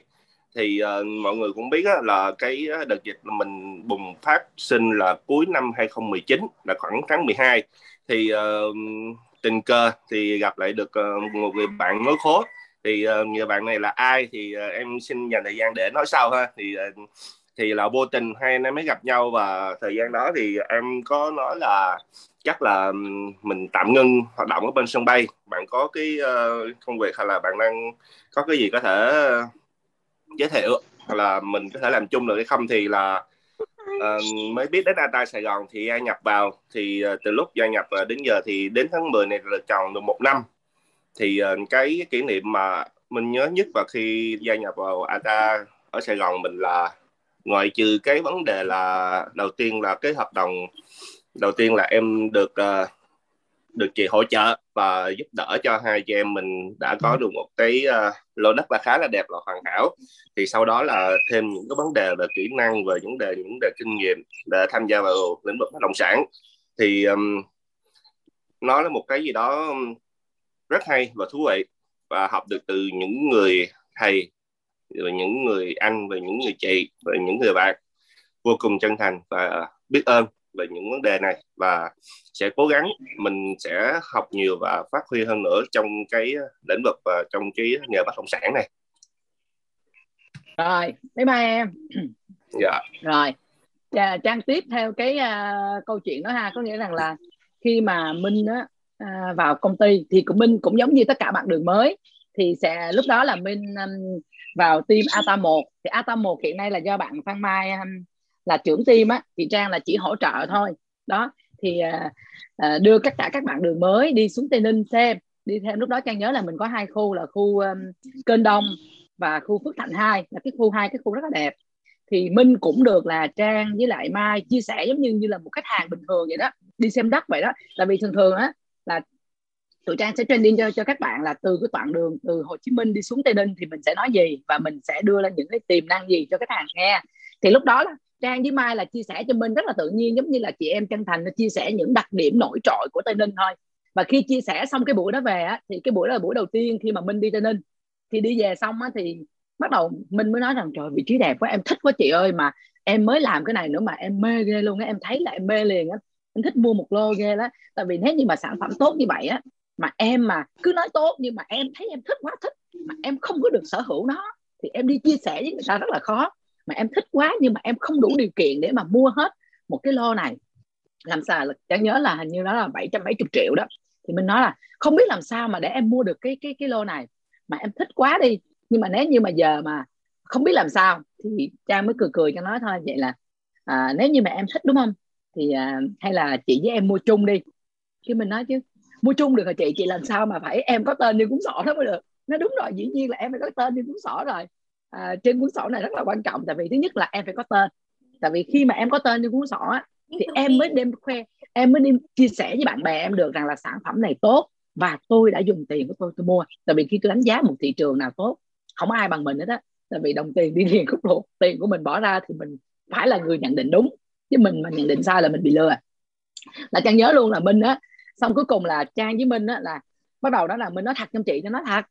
D: Thì uh, mọi người cũng biết uh, là cái đợt dịch mình bùng phát sinh là cuối năm 2019 là khoảng tháng 12 thì uh, tình cờ thì gặp lại được uh, một người bạn mới khố. Thì uh, người bạn này là ai thì uh, em xin dành thời gian để nói sau ha. Thì uh, thì là vô tình hai anh em mới gặp nhau và thời gian đó thì em có nói là chắc là mình tạm ngưng hoạt động ở bên sân bay. Bạn có cái uh, công việc hay là bạn đang có cái gì có thể giới thiệu hoặc là mình có thể làm chung được hay không thì là uh, mới biết đến Ata Sài Gòn thì gia nhập vào. Thì uh, từ lúc gia nhập uh, đến giờ thì đến tháng 10 này là tròn được một năm. Thì uh, cái kỷ niệm mà mình nhớ nhất và khi gia nhập vào Ata ở Sài Gòn mình là ngoại trừ cái vấn đề là đầu tiên là cái hợp đồng đầu tiên là em được uh, được chị hỗ trợ và giúp đỡ cho hai chị em mình đã có được một cái uh, lô đất là khá là đẹp là hoàn hảo. Thì sau đó là thêm những cái vấn đề về kỹ năng về vấn đề những vấn đề kinh nghiệm để tham gia vào lĩnh vực bất động sản. Thì um, nó là một cái gì đó rất hay và thú vị và học được từ những người thầy rồi những người anh và những người chị và những người bạn vô cùng chân thành và biết ơn về những vấn đề này. Và sẽ cố gắng mình sẽ học nhiều và phát huy hơn nữa trong cái lĩnh vực và trong cái nghề bất động sản này.
A: Rồi bye bye em.
D: Dạ.
A: Rồi Chà, trang tiếp theo cái uh, câu chuyện đó ha. Có nghĩa rằng là khi mà minh á, uh, vào công ty thì của minh cũng giống như tất cả bạn đường mới. Thì sẽ lúc đó là minh um, vào team ATA 1 thì ATA 1 hiện nay là do bạn Phan Mai um, là trưởng team á. Thì Trang là chỉ hỗ trợ thôi. Đó thì uh, uh, đưa tất cả các bạn đường mới đi xuống Tây Ninh xem. Đi thêm lúc đó Trang nhớ là mình có hai khu là khu um, Kênh Đông và khu Phước Thạnh 2 là cái khu hai cái khu rất là đẹp. Thì Minh cũng được là Trang với lại Mai chia sẻ giống như như là một khách hàng bình thường vậy đó. Đi xem đất vậy đó. Tại vì thường thường á là tụi trang sẽ trending cho cho các bạn là từ cái đoạn đường từ Hồ Chí Minh đi xuống Tây Ninh thì mình sẽ nói gì và mình sẽ đưa lên những cái tiềm năng gì cho khách hàng nghe. Thì lúc đó là Trang với Mai là chia sẻ cho mình rất là tự nhiên, giống như là chị em chân thành chia sẻ những đặc điểm nổi trội của Tây Ninh thôi. Và khi chia sẻ xong cái buổi đó về á, thì cái buổi đó là buổi đầu tiên khi mà Minh đi Tây Ninh. Thì đi về xong á thì bắt đầu Minh mới nói rằng, trời, vị trí đẹp quá, em thích quá chị ơi, mà em mới làm cái này nữa mà em mê ghê luôn á, em thấy là em mê liền á. Em thích mua một lô ghê đó. Tại vì nếu như mà sản phẩm tốt như vậy á mà em mà cứ nói tốt nhưng mà em thấy em thích quá thích. Mà em không có được sở hữu nó thì em đi chia sẻ với người ta rất là khó. Mà em thích quá nhưng mà em không đủ điều kiện để mà mua hết một cái lô này. Làm sao là chẳng nhớ là hình như đó là bảy trăm mấy chục triệu đó. Thì mình nói là không biết làm sao mà để em mua được cái cái cái lô này. Mà em thích quá đi nhưng mà nếu như mà giờ mà không biết làm sao thì trang mới cười cười cho nó thôi vậy là à, nếu như mà em thích đúng không? Thì à, hay là chị với em mua chung đi. Chứ mình nói chứ mua chung được hả chị? Chị làm sao mà phải? Em có tên trên cuốn sổ đó mới được. Nó đúng rồi dĩ nhiên là em phải có tên trên cuốn sổ rồi. À, trên cuốn sổ này rất là quan trọng tại vì thứ nhất là em phải có tên. Tại vì khi mà em có tên trên cuốn sổ á, thì em mới đem khoe em mới đi chia sẻ với bạn bè em được rằng là sản phẩm này tốt và tôi đã dùng tiền của tôi tôi mua. Tại vì khi tôi đánh giá một thị trường nào tốt không ai bằng mình hết á. Tại vì đồng tiền đi liền khúc ruột tiền của mình bỏ ra thì mình phải là người nhận định đúng. Chứ mình mà nhận định sai là mình bị lừa. Là trang nhớ luôn là minh á xong cuối cùng là trang với minh á là bắt đầu đó là minh nói thật cho chị cho nói thật.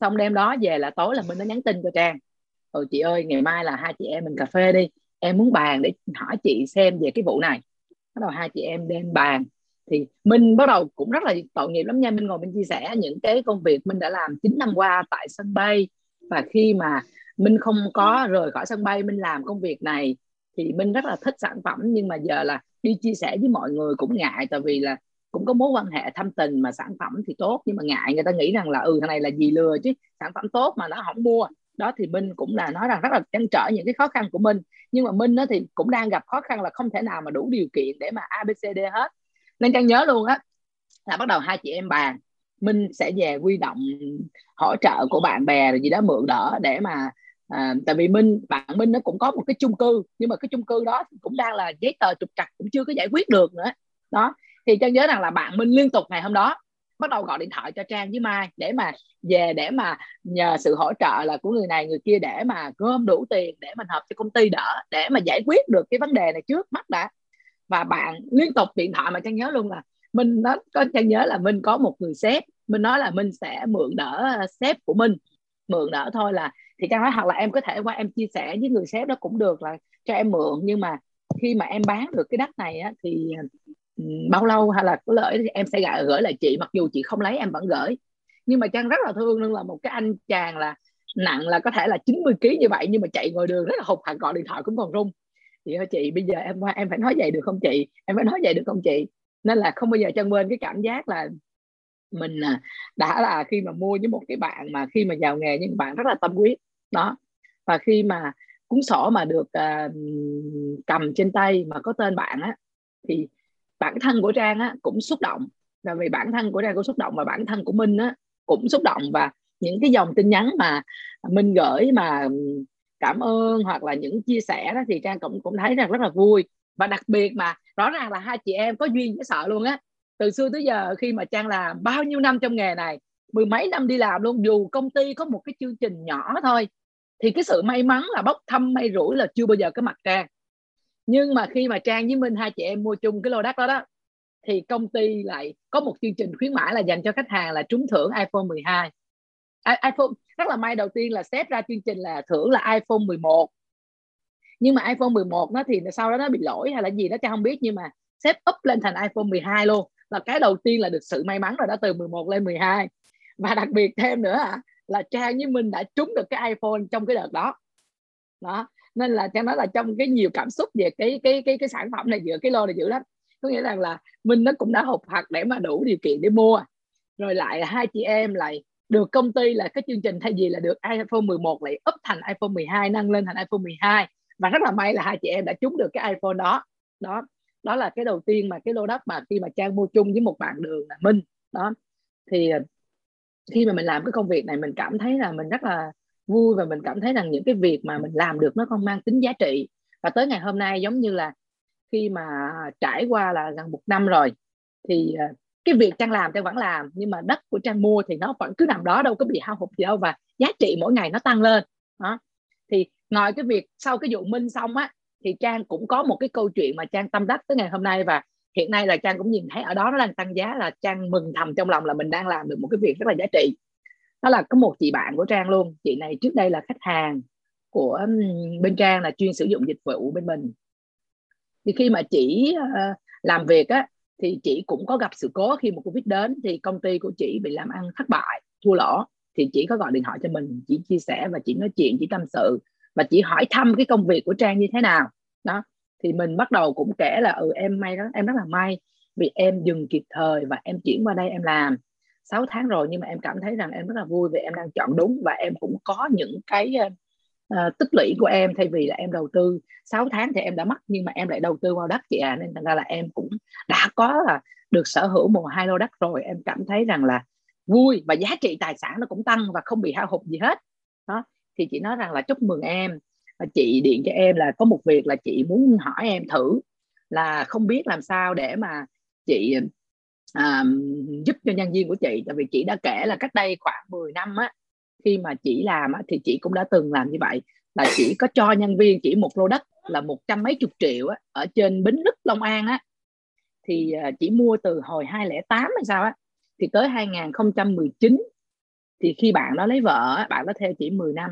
A: Xong đêm đó về là tối là minh nó nhắn tin cho trang. Ừ chị ơi, ngày mai là hai chị em mình cà phê đi. Em muốn bàn để hỏi chị xem về cái vụ này. Bắt đầu hai chị em đem bàn. Thì minh bắt đầu cũng rất là tội nghiệp lắm nha. Minh ngồi minh chia sẻ những cái công việc minh đã làm 9 năm qua tại sân bay. Và khi mà minh không có rời khỏi sân bay, minh làm công việc này, thì minh rất là thích sản phẩm. Nhưng mà giờ là đi chia sẻ với mọi người cũng ngại. Tại vì là cũng có mối quan hệ thâm tình mà sản phẩm thì tốt nhưng mà ngại người ta nghĩ rằng là ừ thằng này là gì lừa chứ sản phẩm tốt mà nó không mua. Đó thì minh cũng là nói rằng rất là trăn trở những cái khó khăn của minh. Nhưng mà minh đó thì cũng đang gặp khó khăn là không thể nào mà đủ điều kiện để mà abcd hết. Nên trang nhớ luôn á là bắt đầu hai chị em bàn minh sẽ về quy động hỗ trợ của bạn bè rồi gì đó mượn đỡ để mà à, tại vì minh bạn minh nó cũng có một cái chung cư nhưng mà cái chung cư đó cũng đang là giấy tờ trục trặc cũng chưa có giải quyết được nữa. Đó thì trang nhớ rằng là bạn minh liên tục ngày hôm đó bắt đầu gọi điện thoại cho trang với mai để mà về để mà nhờ sự hỗ trợ là của người này người kia để mà gom đủ tiền để mình hợp cho công ty đỡ để mà giải quyết được cái vấn đề này trước mắt đã. Và bạn liên tục điện thoại mà trang nhớ luôn là mình nó có trang nhớ là mình có một người sếp mình nói là mình sẽ mượn đỡ sếp của mình mượn đỡ thôi là thì trang nói hoặc là em có thể qua em chia sẻ với người sếp đó cũng được là cho em mượn nhưng mà khi mà em bán được cái đất này á, thì Ừ, bao lâu hay là có lợi thì em sẽ gửi, gửi lại chị mặc dù chị không lấy em vẫn gửi. Nhưng mà trang rất là thương luôn là một cái anh chàng là nặng là có thể là 90 kg như vậy nhưng mà chạy ngoài đường rất là hụt hẳn gọi điện thoại cũng còn rung. Chị ơi chị bây giờ em em phải nói vậy được không chị? Em phải nói vậy được không chị? Nên là không bao giờ trang quên cái cảm giác là mình à, đã là khi mà mua với một cái bạn mà khi mà vào nghề nhưng bạn rất là tâm huyết. Đó. Và khi mà cuốn sổ mà được uh, cầm trên tay mà có tên bạn á thì bản thân của trang á, cũng xúc động. Là vì bản thân của trang cũng xúc động và bản thân của minh á cũng xúc động. Và những cái dòng tin nhắn mà minh gửi mà cảm ơn hoặc là những chia sẻ đó thì trang cũng cũng thấy rằng rất là vui. Và đặc biệt mà, rõ ràng là hai chị em có duyên với sợ luôn á. Từ xưa tới giờ khi mà trang làm bao nhiêu năm trong nghề này, mười mấy năm đi làm luôn, dù công ty có một cái chương trình nhỏ thôi, thì cái sự may mắn là bốc thăm, may rủi là chưa bao giờ có mặt trang nhưng mà khi mà trang với minh hai chị em mua chung cái lô đất đó đó, thì công ty lại có một chương trình khuyến mãi là dành cho khách hàng là trúng thưởng iPhone 12 iPhone, rất là may đầu tiên là xếp ra chương trình là thưởng là iPhone 11 nhưng mà iPhone 11 nó thì sau đó nó bị lỗi hay là gì đó cha không biết, nhưng mà xếp up lên thành iPhone 12 luôn. Là cái đầu tiên là được sự may mắn rồi đã từ 11 lên 12 và đặc biệt thêm nữa là Trang với Minh đã trúng được cái iPhone trong cái đợt đó. Đó nên là cho nói là trong cái nhiều cảm xúc về cái cái cái cái sản phẩm này giữa cái lô này dữ lắm. Có nghĩa rằng là Minh nó cũng đã hụt hạt để mà đủ điều kiện để mua. Rồi lại hai chị em lại được công ty là cái chương trình thay vì là được iPhone 11 lại up thành iPhone 12 nâng lên thành iPhone 12 và rất là may là hai chị em đã trúng được cái iPhone đó. Đó đó là cái đầu tiên mà cái lô đất mà khi mà trang mua chung với một bạn đường là minh. Đó, thì khi mà mình làm cái công việc này mình cảm thấy là mình rất là vui và mình cảm thấy rằng những cái việc mà mình làm được nó không mang tính giá trị. Và tới ngày hôm nay giống như là khi mà trải qua là gần một năm rồi thì ờ, cái việc trang làm trang vẫn làm nhưng mà đất của trang mua thì nó vẫn cứ nằm đó đâu có bị hao hụt gì đâu và giá trị mỗi ngày nó tăng lên. Đó. Thì ngoài cái việc sau cái vụ minh xong á thì trang cũng có một cái câu chuyện mà trang tâm đắc tới ngày hôm nay và hiện nay là trang cũng nhìn thấy ở đó nó đang tăng giá là trang mừng thầm trong lòng là mình đang làm được một cái việc rất là giá trị đó là có một chị bạn của trang luôn. Chị này trước đây là khách hàng của bên trang là chuyên sử dụng dịch vụ bên mình. Thì khi mà chị uh, ờ, làm việc á thì chị cũng có gặp sự cố khi một covid đến. Thì công ty của chị bị làm ăn thất bại thua lỗ. Thì chị có gọi điện thoại cho mình chị chia sẻ và chị nói chuyện chị tâm sự. Và chị hỏi thăm cái công việc của trang như thế nào. Đó thì mình bắt đầu cũng kể là ừ em may đó em rất là may vì em dừng kịp thời và em chuyển qua đây em làm. 6 tháng rồi nhưng mà em cảm thấy rằng em rất là vui vì em đang chọn đúng và em cũng có những cái uh, tích lũy của em thay vì là em đầu tư. 6 tháng thì em đã mất nhưng mà em lại đầu tư vào đất chị à nên thành ra là em cũng đã có là được sở hữu một hai lô đất rồi. Em cảm thấy rằng là vui và giá trị tài sản nó cũng tăng và không bị hao hụt gì hết. Đó thì chị nói rằng là chúc mừng em. Chị điện cho em là có một việc là chị muốn hỏi em thử là không biết làm sao để mà chị à, giúp cho nhân viên của chị tại vì chị đã kể là cách đây khoảng 10 năm á khi mà chị làm á, thì chị cũng đã từng làm như vậy. Là chỉ có cho nhân viên chỉ một lô đất là một trăm mấy chục triệu á, ở trên Bến Lức Long An á. Thì à, chỉ mua từ hồi 2008 hay sao á thì tới 2019 thì khi bạn đó lấy vợ bạn đó theo chỉ 10 năm.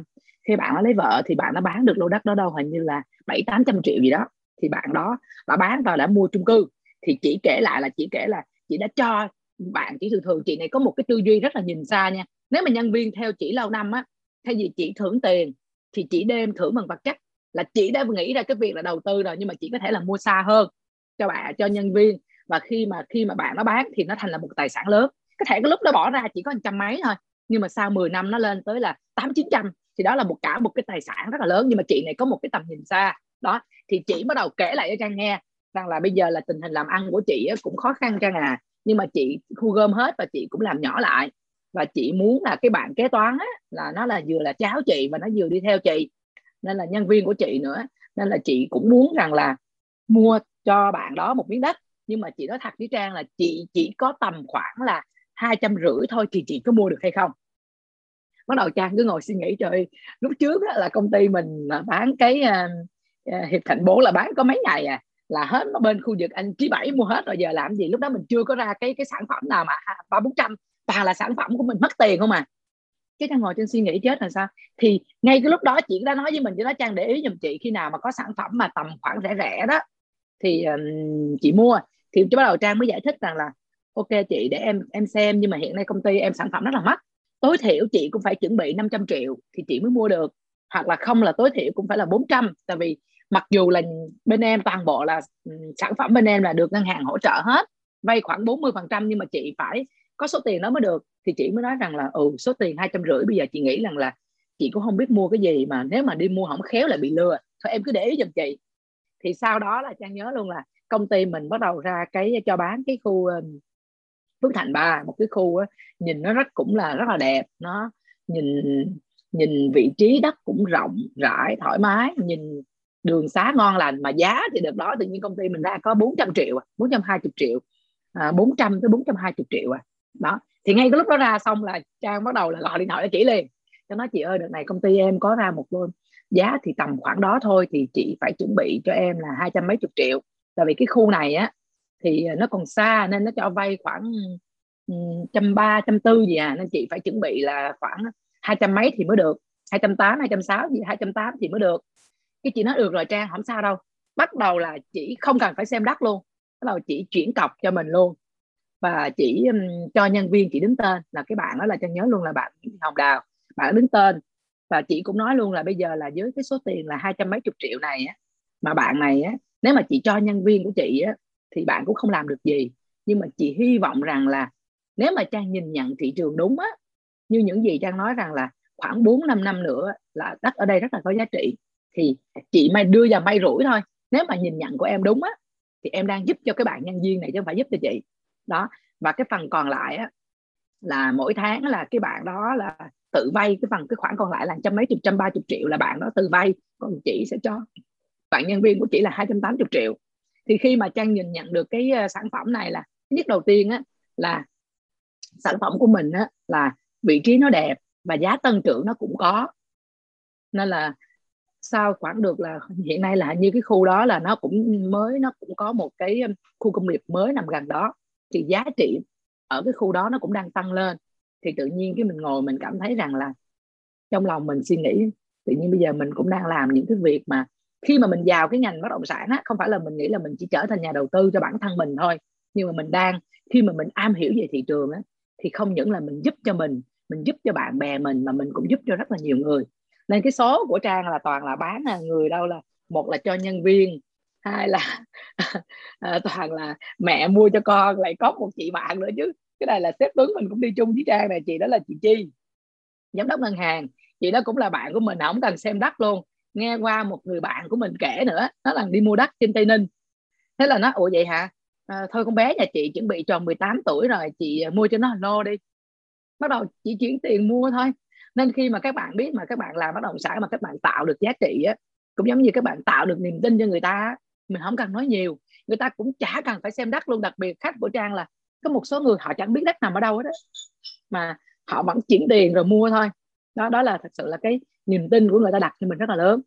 A: Khi bạn đó lấy vợ thì bạn đã bán được lô đất đó đâu hình như là bảy tám trăm triệu gì đó. Thì bạn đó đã bán và đã mua chung cư. Thì chỉ kể lại là chỉ kể là chị đã cho bạn chỉ thường thường, chị này có một cái tư duy rất là nhìn xa nha. Nếu mà nhân viên theo chỉ lâu năm á, thay vì chị thưởng tiền, thì chị đem thưởng bằng vật chất. Là chị đã nghĩ ra cái việc là đầu tư rồi, nhưng mà chị có thể là mua xa hơn cho bạn, cho nhân viên. Và khi mà khi mà bạn nó bán thì nó thành là một tài sản lớn. Có thể cái lúc nó bỏ ra chỉ có trăm mấy thôi, nhưng mà sau 10 năm nó lên tới là tám, chín trăm. Thì đó là một cả một cái tài sản rất là lớn, nhưng mà chị này có một cái tầm nhìn xa. Đó, thì chị bắt đầu kể lại cho trang nghe rằng là bây giờ là tình hình làm ăn của chị cũng khó khăn trang à nhưng mà chị thu gom hết và chị cũng làm nhỏ lại. Và chị muốn là cái bạn kế toán á, là nó là vừa là cháu chị và nó vừa đi theo chị. Nên là nhân viên của chị nữa. Nên là chị cũng muốn rằng là mua cho bạn đó một miếng đất. Nhưng mà chị nói thật với trang là chị chỉ có tầm khoảng là hai trăm rưỡi thôi thì chị có mua được hay không? Bắt đầu trang cứ ngồi suy nghĩ trời lúc trước là công ty mình bán cái uh, hiệp thành bố là bán có mấy ngày à? Là hết nó bên khu vực anh chí bảy mua hết rồi giờ làm gì? Lúc đó mình chưa có ra cái cái sản phẩm nào mà à, ba bốn trăm toàn là sản phẩm của mình mất tiền không à. Cái trang ngồi trên suy nghĩ chết là sao? Thì ngay cái lúc đó chị đã nói với mình chị nói trang để ý giùm chị khi nào mà có sản phẩm mà tầm khoảng rẻ rẻ đó thì um, chị mua. Thì bắt đầu trang mới giải thích rằng là ok chị để em em xem nhưng mà hiện nay công ty em sản phẩm rất là mắc. Tối thiểu chị cũng phải chuẩn bị 500 triệu thì chị mới mua được. Hoặc là không là tối thiểu cũng phải là 400 tại vì mặc dù là bên em toàn bộ là ừ, sản phẩm bên em là được ngân hàng hỗ trợ hết vay khoảng 40 phần trăm nhưng mà chị phải có số tiền đó mới được. Thì chị mới nói rằng là ừ số tiền hai trăm rưỡi bây giờ chị nghĩ rằng là chị cũng không biết mua cái gì mà nếu mà đi mua không khéo lại bị lừa. Thôi em cứ để ý giùm chị. Thì sau đó là trang nhớ luôn là công ty mình bắt đầu ra cái cho bán cái khu ờ, Phước Thành Ba một cái khu á, nhìn nó rất cũng là rất là đẹp. Nó nhìn nhìn vị trí đất cũng rộng rãi thoải mái nhìn đường xá ngon lành mà giá thì được đó tự nhiên công ty mình ra có 400 triệu 420 triệu à, 400 à, tới 420 triệu à. Đó thì ngay cái lúc đó ra xong là trang bắt đầu là gọi điện thoại cho chị liền cho nói chị ơi đợt này công ty em có ra một luôn giá thì tầm khoảng đó thôi thì chị phải chuẩn bị cho em là hai trăm mấy chục triệu. Tại vì cái khu này á thì nó còn xa nên nó cho vay khoảng trăm ba trăm tư gì à nên chị phải chuẩn bị là khoảng hai trăm mấy thì mới được hai trăm tám hai trăm sáu gì hai trăm tám thì mới được cái chị nói được rồi trang không sao đâu. Bắt đầu là chị không cần phải xem đất luôn. Bắt đầu chị chuyển cọc cho mình luôn. Và chỉ um, cho nhân viên chị đứng tên. Là cái bạn đó là trang nhớ luôn là bạn Hồng Đào. Bạn đứng tên. Và chị cũng nói luôn là bây giờ là với cái số tiền là hai trăm mấy chục triệu này á mà bạn này á nếu mà chị cho nhân viên của chị á thì bạn cũng không làm được gì. Nhưng mà chị hy vọng rằng là nếu mà trang nhìn nhận thị trường đúng á như những gì trang nói rằng là khoảng 4 5 năm nữa là đất ở đây rất là có giá trị thì chị mai đưa vào may rủi thôi. Nếu mà nhìn nhận của em đúng á, thì em đang giúp cho cái bạn nhân viên này chứ không phải giúp cho chị. Đó, và cái phần còn lại á, là mỗi tháng là cái bạn đó là tự vay, cái phần cái khoản còn lại là trăm mấy chục, trăm ba chục triệu là bạn đó tự vay, còn chị sẽ cho. Bạn nhân viên của chị là 280 triệu. Thì khi mà trang nhìn nhận được cái ờ, sản phẩm này là nhất đầu tiên á, là sản phẩm của mình á là vị trí nó đẹp và giá tăng trưởng nó cũng có. Nên là sau khoảng được là hiện nay là như cái khu đó là nó cũng mới, nó cũng có một cái khu công nghiệp mới nằm gần đó. Thì giá trị ở cái khu đó nó cũng đang tăng lên. Thì tự nhiên cái mình ngồi mình cảm thấy rằng là trong lòng mình suy nghĩ, tự nhiên bây giờ mình cũng đang làm những cái việc mà khi mà mình vào cái ngành bất động sản á, không phải là mình nghĩ là mình chỉ trở thành nhà đầu tư cho bản thân mình thôi, nhưng mà mình đang, khi mà mình am hiểu về thị trường á, thì không những là mình giúp cho mình mình giúp cho bạn bè mình mà mình cũng giúp cho rất là nhiều người nên cái số của trang là toàn là bán là người đâu là một là cho nhân viên hai là à, toàn là mẹ mua cho con lại có một chị bạn nữa chứ. Cái này là sếp tuấn mình cũng đi chung với trang này chị đó là chị chi giám đốc ngân hàng. Chị đó cũng là bạn của mình không cần xem đất luôn. Nghe qua một người bạn của mình kể nữa nó là đi mua đất trên tây ninh. Thế là nó ủa vậy hả? À, thôi con bé nhà chị chuẩn bị tròn 18 tuổi rồi chị mua cho nó lô đi. Bắt đầu chỉ chuyển tiền mua thôi nên khi mà các bạn biết mà các bạn làm bất động sản mà các bạn tạo được giá trị á, cũng giống như các bạn tạo được niềm tin cho người ta mình không cần nói nhiều. Người ta cũng chả cần phải xem đất luôn, đặc biệt khách của trang là có một số người họ chẳng biết đất nằm ở đâu hết đó mà họ vẫn chuyển tiền rồi mua thôi. Đó đó là thật sự là cái niềm tin của người ta đặt cho mình rất là lớn.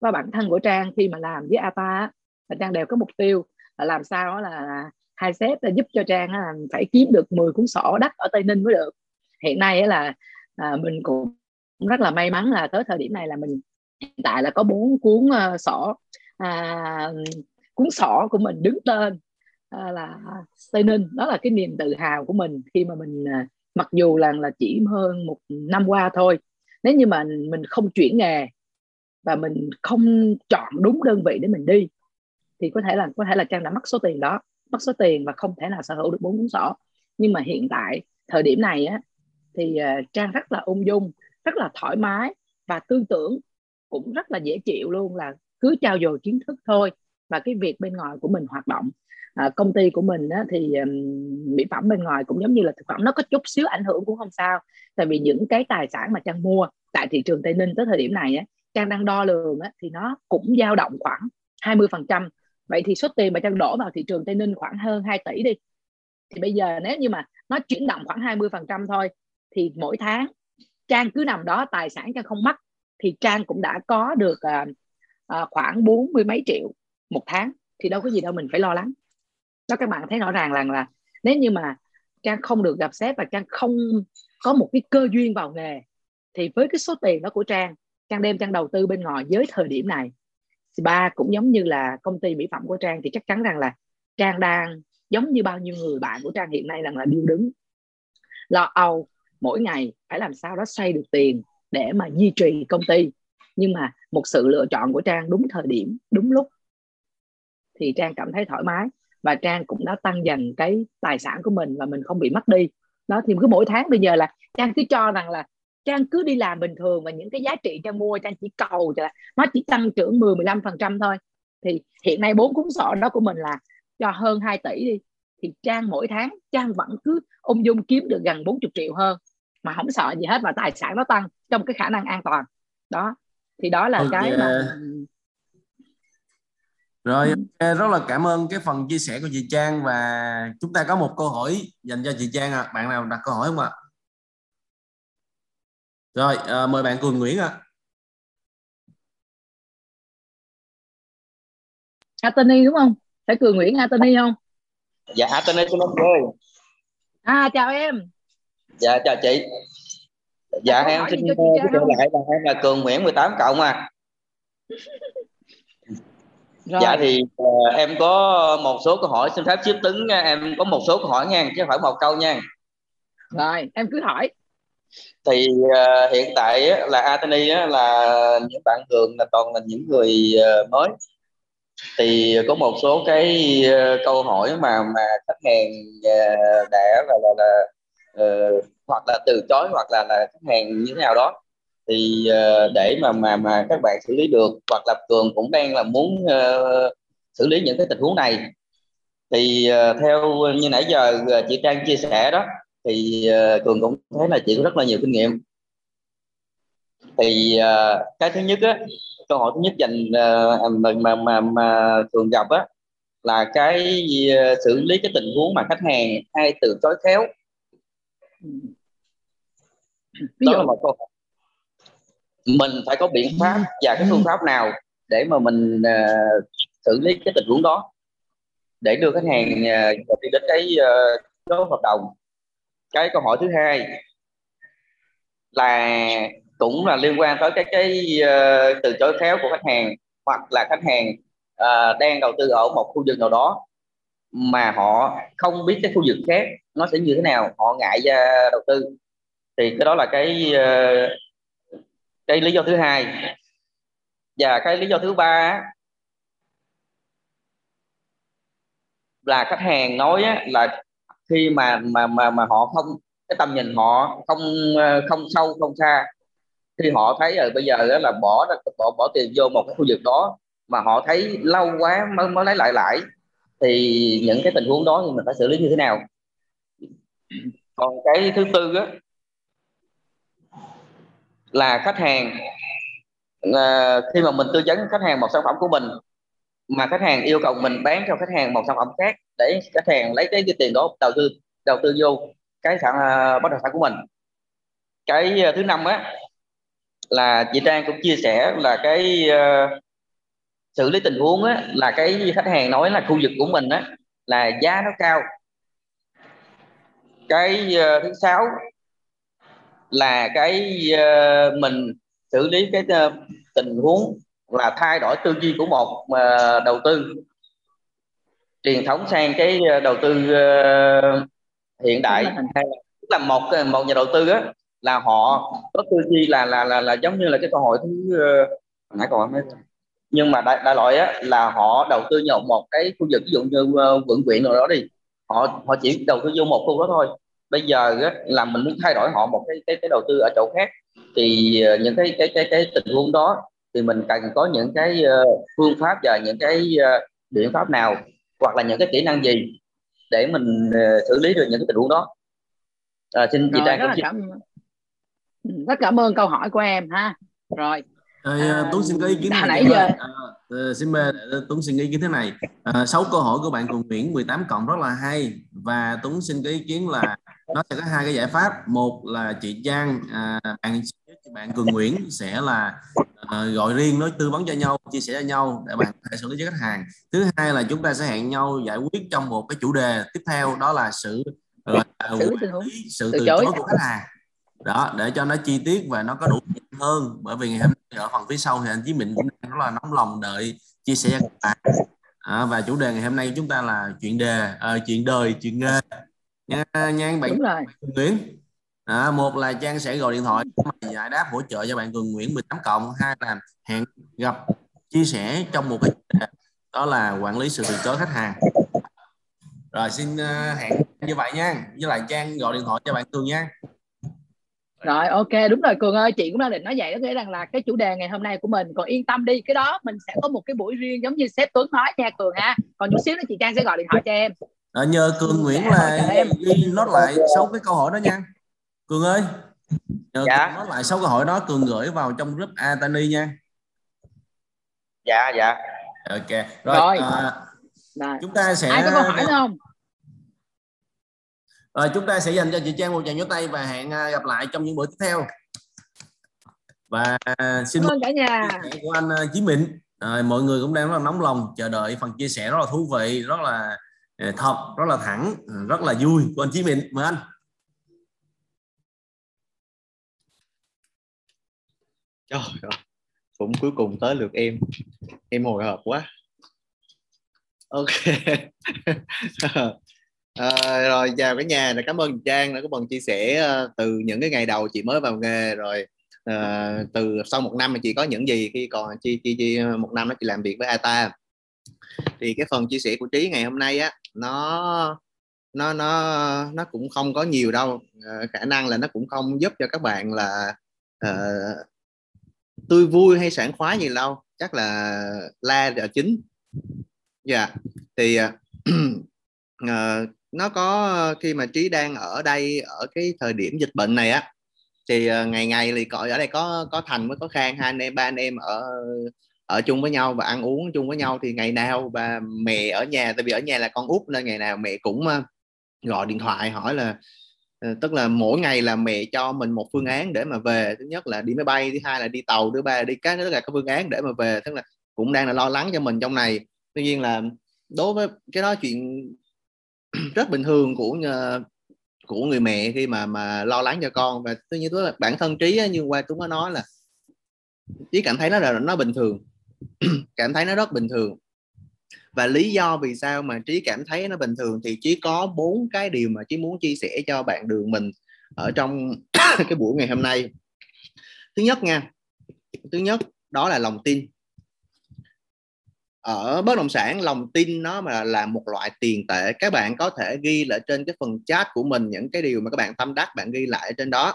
A: Và bản thân của trang khi mà làm với ATA là trang đều có mục tiêu là làm sao là hai sếp giúp cho trang là phải kiếm được 10 cuốn sổ đất ở tây ninh mới được. Hiện nay là à, mình cũng rất là may mắn là tới thời điểm này là mình hiện tại là có bốn cuốn uh, sổ à, cuốn sổ của mình đứng tên à, là tây ninh. Đó là cái niềm tự hào của mình khi mà mình à, mặc dù là là chỉ hơn một năm qua thôi nếu như mà mình không chuyển nghề và mình không chọn đúng đơn vị để mình đi thì có thể là có thể là trang đã mất số tiền đó mất số tiền và không thể nào sở hữu được bốn cuốn sổ. Nhưng mà hiện tại thời điểm này á thì uh, trang rất là ung dung rất là thoải mái và tư tưởng cũng rất là dễ chịu luôn là cứ trao dồi kiến thức thôi và cái việc bên ngoài của mình hoạt động. À, công ty của mình á, thì um, mỹ phẩm bên ngoài cũng giống như là thực phẩm nó có chút xíu ảnh hưởng cũng không sao tại vì những cái tài sản mà trang mua tại thị trường tây ninh tới thời điểm này á, trang đang đo lường á, thì nó cũng dao động khoảng 20 phần trăm. Vậy thì số tiền mà trang đổ vào thị trường tây ninh khoảng hơn 2 tỷ đi. Thì bây giờ nếu như mà nó chuyển động khoảng 20 phần trăm thôi thì mỗi tháng trang cứ nằm đó tài sản trang không mất thì trang cũng đã có được à, à, khoảng bốn mươi mấy triệu một tháng thì đâu có gì đâu mình phải lo lắng. Đó các bạn thấy rõ ràng là là nếu như mà trang không được gặp sếp và trang không có một cái cơ duyên vào nghề thì với cái số tiền đó của trang trang đem trang đầu tư bên ngoài với thời điểm này spa cũng giống như là công ty mỹ phẩm của trang thì chắc chắn rằng là trang đang giống như bao nhiêu người bạn của trang hiện nay rằng là điêu đứng. Lo âu mỗi ngày phải làm sao đó xoay được tiền để mà duy trì công ty. Nhưng mà một sự lựa chọn của trang đúng thời điểm, đúng lúc thì trang cảm thấy thoải mái và trang cũng đã tăng dần cái tài sản của mình và mình không bị mất đi. Đó thì cứ mỗi tháng bây giờ là trang cứ cho rằng là trang cứ đi làm bình thường và những cái giá trị trang mua, trang chỉ cầu là nó chỉ tăng trưởng 10 15 phần trăm thôi. Thì hiện nay bốn cuốn sổ đó của mình là cho hơn 2 tỷ đi thì trang mỗi tháng trang vẫn cứ ung dung kiếm được gần 40 triệu hơn mà không sợ gì hết và tài sản nó tăng trong cái khả năng an toàn đó thì đó là okay. cái mà
C: rồi ừ. rất là cảm ơn cái phần chia sẻ của chị Trang và chúng ta có một câu hỏi dành cho chị Trang à. bạn nào đặt câu hỏi không ạ rồi à, mời bạn Cường Nguyễn ạ à.
A: Anthony đúng không phải Cường Nguyễn Anthony không
E: dạ Anthony xin ơi.
A: À chào em.
E: Dạ chào chị. Dạ em xin thiệu lại là em là Cường Nguyễn 18 cộng à. Rồi. dạ thì uh, em có một số câu hỏi xin phép tiếp tứng em có một số câu hỏi nha chứ phải một câu nha.
A: Rồi em cứ hỏi.
E: Thì uh, hiện tại á, là Atani á, là những bạn thường là toàn là những người uh, mới thì có một số cái ờ, câu hỏi mà mà khách hàng ờ, đã là là, là uh, hoặc là từ chối hoặc là là khách hàng như thế nào đó. Thì uh, để mà mà mà các bạn xử lý được hoặc là cường cũng đang là muốn uh, xử lý những cái tình huống này. Thì uh, theo như nãy giờ uh, chị Trang chia sẻ đó thì uh, cường cũng thấy là chị có rất là nhiều kinh nghiệm. Thì uh, cái thứ nhất á câu hỏi thứ nhất dành uh, mà, mà mà thường gặp á là cái uh, xử lý cái tình huống mà khách hàng hay từ chối khéo. Đó là một câu hỏi. Mình phải có biện pháp và cái phương pháp nào để mà mình uh, xử lý cái tình huống đó để đưa khách hàng uh, đi đến cái uh, hợp đồng? Cái câu hỏi thứ hai là cũng là liên quan tới cái cái uh, từ chối khéo của khách hàng hoặc là khách hàng uh, đang đầu tư ở một khu vực nào đó mà họ không biết cái khu vực khác nó sẽ như thế nào họ ngại ra đầu tư. Thì cái đó là cái uh, cái lý do thứ hai. Và cái lý do thứ ba là khách hàng nói là khi mà mà mà mà họ không cái tầm nhìn họ không không sâu không xa khi họ thấy rồi bây giờ đó là bỏ bỏ bỏ tiền vô một cái khu vực đó mà họ thấy lâu quá mới mới lấy lại lại thì những cái tình huống đó thì mình phải xử lý như thế nào? Còn cái thứ tư á là khách hàng à, khi mà mình tư vấn khách hàng một sản phẩm của mình mà khách hàng yêu cầu mình bán cho khách hàng một sản phẩm khác để khách hàng lấy cái, cái tiền đó đầu tư đầu tư vô cái sản uh, bất động sản của mình. Cái uh, thứ năm á là chị Trang cũng chia sẻ là cái uh, xử lý tình huống á là cái khách hàng nói là khu vực của mình á là giá nó cao. Cái uh, thứ sáu là cái uh, mình xử lý cái uh, tình huống là thay đổi tư duy của một uh, đầu tư. Truyền thống sang cái đầu tư uh, hiện đại. hay là là một một nhà đầu tư á là họ có tư duy là là là là giống như là cái câu hỏi thứ uh, nãy còn mấy? Nhưng mà đại, đại loại á là họ đầu tư vào một cái khu vực ví dụ như uh, quận quyện nào đó đi họ họ chỉ đầu tư vô một khu đó thôi. Bây giờ á, là mình muốn thay đổi họ một cái cái cái đầu tư ở chỗ khác thì uh, những cái cái cái cái tình huống đó thì mình cần có những cái uh, phương pháp và những cái uh, biện pháp nào hoặc là những cái kỹ năng gì để mình uh, xử lý được những cái tình huống đó.
A: À, xin chị Trang rất là cảm rất cảm ơn câu hỏi của em ha. Rồi.
C: À, Tuấn xin có ý kiến
A: này. nãy giờ.
C: À, xin mời Tuấn xin ý kiến thế này. À, 6 câu hỏi của bạn cùng Nguyễn 18 cộng rất là hay. Và Tuấn xin có ý kiến là nó sẽ có hai cái giải pháp. Một là chị Trang à, bạn bạn Cường Nguyễn sẽ là à, gọi riêng nói tư vấn cho nhau chia sẻ cho nhau để bạn có thể xử lý với khách hàng. Thứ hai là chúng ta sẽ hẹn nhau giải quyết trong một cái chủ đề tiếp theo đó là sự là xử, sự từ chối của khách hàng đó để cho nó chi tiết và nó có đủ hơn. Bởi vì ngày hôm nay ở phần phía sau thì anh Chí Minh cũng đang rất là nóng lòng đợi chia sẻ các bạn. À, và chủ đề ngày hôm nay chúng ta là chuyện đề à, chuyện đời chuyện nghề. Nha nha bạn Nguyễn. À, một là Trang sẽ gọi điện thoại giải đáp hỗ trợ cho bạn Cường Nguyễn 18 cộng. Hai là hẹn gặp chia sẻ trong một cái đó là quản lý sự từ chối khách hàng. Rồi xin uh, hẹn như vậy nha. Với lại Trang gọi điện thoại cho bạn Cường nha
A: rồi ok đúng rồi cường ơi chị cũng đang định nói vậy đó nghĩa rằng là cái chủ đề ngày hôm nay của mình còn yên tâm đi cái đó mình sẽ có một cái buổi riêng giống như sếp tuấn nói nha cường ha. Còn chút xíu nữa chị trang sẽ gọi điện thoại cho em.
C: À, nhờ cường nguyễn dạ, là em. ghi nốt lại sáu cái câu hỏi đó nha. Cường ơi. Nhờ dạ. cường nốt lại sáu câu hỏi đó cường gửi vào trong group atani nha.
E: Dạ dạ.
C: Ok rồi, rồi. À, chúng ta sẽ
A: ai có câu hỏi không
C: rồi chúng ta sẽ dành cho chị Trang một tràng vỗ tay và hẹn à, gặp lại trong những buổi tiếp theo. Và à, xin
A: mời cả nhà
C: của anh à, Chí Mịn. À, mọi người cũng đang rất là nóng lòng chờ đợi phần chia sẻ rất là thú vị, rất là thật, rất là thẳng, rất là vui của anh Chí Mịn. Mời anh.
B: Trời ơi, cũng cuối cùng tới lượt em. Em hồi hộp quá. Ok. À, rồi chào cả nhà, cảm ơn Trang đã có phần chia sẻ uh, từ những cái ngày đầu chị mới vào nghề. Rồi uh, từ sau một năm mà chị có những gì khi còn chi chi chi một năm đó chị làm việc với ATA thì cái phần chia sẻ của Trí ngày hôm nay á nó nó nó nó cũng không có nhiều đâu. Uh, khả năng là nó cũng không giúp cho các bạn là uh, tươi vui hay sảng khoái gì đâu. Chắc là la là chính. Dạ yeah. thì uh, nó có ờ, khi mà trí đang ở đây, ở cái thời điểm dịch bệnh này á, thì ờ, ngày ngày thì gọi ở đây có có thành với có khang, hai anh em, ba anh em ở ở chung với nhau và ăn uống chung với nhau thì ngày nào bà mẹ ở nhà, tại vì ở nhà là con út nên ngày nào mẹ cũng ờ, gọi điện thoại hỏi là tức là mỗi ngày là mẹ cho mình một phương án để mà về. Thứ nhất là đi máy bay, thứ hai là đi tàu, thứ ba là đi các, tất cả các phương án để mà về. Tức là cũng đang là lo lắng cho mình trong này. Tuy nhiên là đối với cái đó chuyện rất bình thường của của người mẹ khi mà mà lo lắng cho con. Và tuy nhiên là bản thân trí như qua chúng có nói là trí cảm thấy nó là, nó bình thường. Cảm thấy nó rất bình thường. Và lý do vì sao mà trí cảm thấy nó bình thường thì trí có bốn cái điều mà trí muốn chia sẻ cho bạn đường mình ở trong cái buổi ngày hôm nay. Thứ nhất nha, thứ nhất đó là lòng tin ở bất động sản lòng tin nó mà là một loại tiền tệ. Các bạn có thể ghi lại trên cái phần chat của mình những cái điều mà các bạn tâm đắc bạn ghi lại trên đó.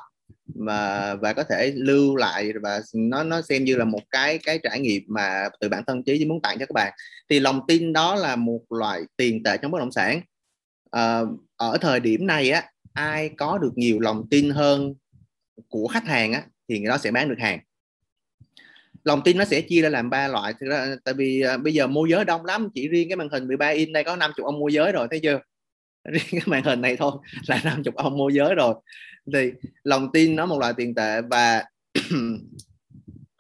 B: Mà và có thể lưu lại và nó nó xem như là một cái cái trải nghiệm mà từ bản thân trí muốn tặng cho các bạn. Thì lòng tin đó là một loại tiền tệ trong bất động sản. À, ở thời điểm này á ai có được nhiều lòng tin hơn của khách hàng á thì người đó sẽ bán được hàng lòng tin nó sẽ chia ra làm ba loại. Thì ra, tại vì à, bây giờ môi giới đông lắm chỉ riêng cái màn hình 13 inch đây có 50 ông môi giới rồi thấy chưa? Riêng cái màn hình này thôi là 50 ông môi giới rồi. Thì lòng tin nó một loại tiền tệ và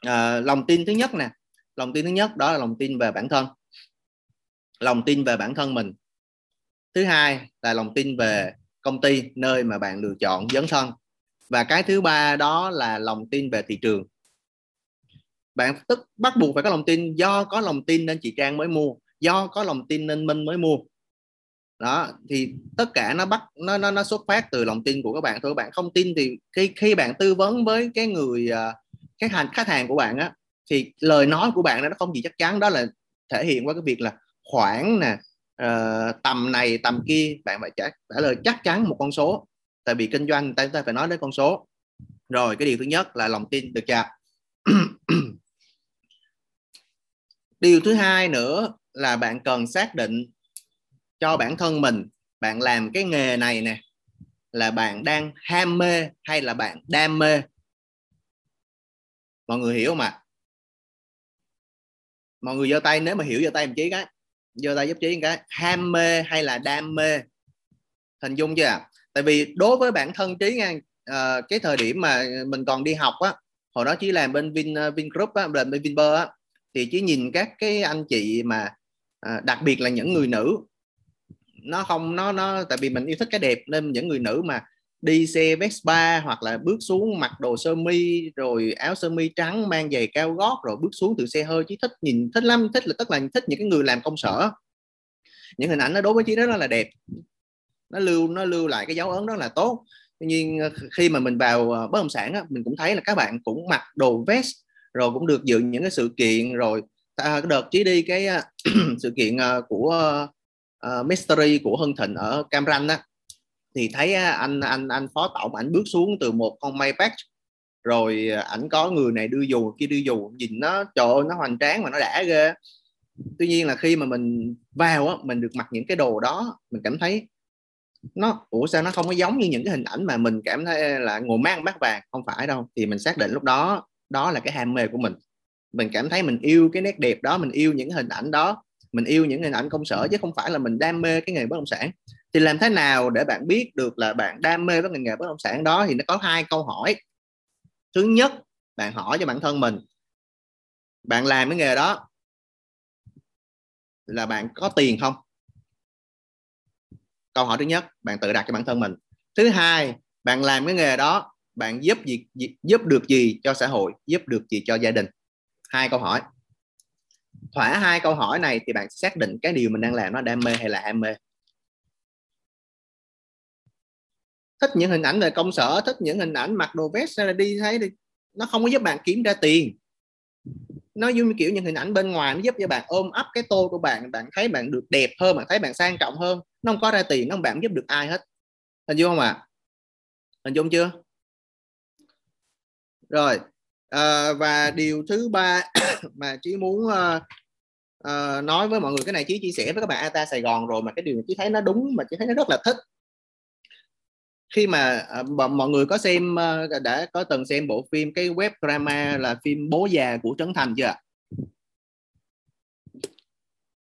B: à, lòng tin thứ nhất nè lòng tin thứ nhất đó là lòng tin về bản thân. Lòng tin về bản thân mình. Thứ hai là lòng tin về công ty nơi mà bạn lựa chọn dấn thân. Và cái thứ ba đó là lòng tin về thị trường bạn tức bắt buộc phải có lòng tin. Do có lòng tin nên chị Trang mới mua. Do có lòng tin nên Minh mới mua. Đó thì tất cả nó bắt nó nó nó xuất phát từ lòng tin của các bạn thôi. Các bạn không tin thì khi khi bạn tư vấn với cái người à, khách hàng khách hàng của bạn á thì lời nói của bạn nó không gì chắc chắn. Đó là thể hiện qua cái việc là khoảng nè uh, tầm này tầm kia bạn phải trả, trả lời chắc chắn một con số. Tại vì kinh doanh ta, ta phải nói đến con số. Rồi cái điều thứ nhất là lòng tin được chưa? điều thứ hai nữa là bạn cần xác định cho bản thân mình bạn làm cái nghề này nè là bạn đang ham mê hay là bạn đam mê? Mọi người hiểu không ạ? Mọi người giơ tay nếu mà hiểu giơ tay một chí cái giơ tay giúp chí cái. Ham mê hay là đam mê? Hình dung chưa ạ? Tại vì đối với bản thân trí nha uh, cái thời điểm mà mình còn đi học á hồi đó chỉ làm bên Vin ờ, Vingroup á bên Vinpearl á thì chỉ nhìn các cái anh chị mà à, đặc biệt là những người nữ. Nó không nó nó tại vì mình yêu thích cái đẹp nên những người nữ mà đi xe Vespa hoặc là bước xuống mặc đồ sơ mi rồi áo sơ mi trắng mang giày cao gót rồi bước xuống từ xe hơi chí thích nhìn thích lắm thích là tức là thích những cái người làm công sở. Những hình ảnh đó đối với chí rất là đẹp. Nó lưu nó lưu lại cái dấu ấn đó là tốt. Tuy nhiên ờ, khi mà mình vào ờ, bất động sản á, mình cũng thấy là các bạn cũng mặc đồ vest rồi cũng được dự những cái sự kiện rồi ta đợt chí đi cái à, sự kiện à, của uh, mystery của Hưng Thịnh ở Cam Ranh á. Thì thấy anh anh anh phó tổng ảnh bước xuống từ một con Maybach rồi ảnh có người này đưa dù kia đưa dù nhìn nó trời ơi nó hoành tráng mà nó đã ghê tuy nhiên là khi mà mình vào á mình được mặc những cái đồ đó mình cảm thấy nó ủa sao nó không có giống như những cái hình ảnh mà mình cảm thấy là ngồi mang bát vàng không phải đâu. Thì mình xác định lúc đó đó là cái ham mê của mình. Mình cảm thấy mình yêu cái nét đẹp đó, mình yêu những hình ảnh đó, mình yêu những hình ảnh công sở chứ không phải là mình đam mê cái nghề bất động sản. Thì làm thế nào để bạn biết được là bạn đam mê với ngành nghề bất động sản đó thì nó có hai câu hỏi. Thứ nhất, bạn hỏi cho bản thân mình, bạn làm cái nghề đó là bạn có tiền không? Câu hỏi thứ nhất, bạn tự đặt cho bản thân mình. Thứ hai, bạn làm cái nghề đó bạn giúp gì giúp được gì cho xã hội, giúp được gì cho gia đình? Hai câu hỏi. Thỏa hai câu hỏi này thì bạn xác định cái điều mình đang làm nó đam mê hay là ham mê? Thích những hình ảnh về công sở, thích những hình ảnh mặc đồ vest hay là đi thấy thì nó không có giúp bạn kiếm ra tiền. Nó như kiểu những hình ảnh bên ngoài, nó giúp cho bạn ôm ấp cái tôi của bạn bạn thấy bạn được đẹp hơn, bạn thấy bạn sang trọng hơn. Nó không có ra tiền, nó không bạn giúp được ai hết. Hình dung không ạ? À? hình dung chưa? Rồi à, và điều thứ ba mà chí muốn à, à, nói với mọi người cái này chí chia sẻ với các bạn Ata Sài Gòn rồi mà cái điều chí thấy nó đúng mà chí thấy nó rất là thích. Khi mà à, mọi người có xem đã có từng xem bộ phim cái web drama là phim bố già của Trấn Thành chưa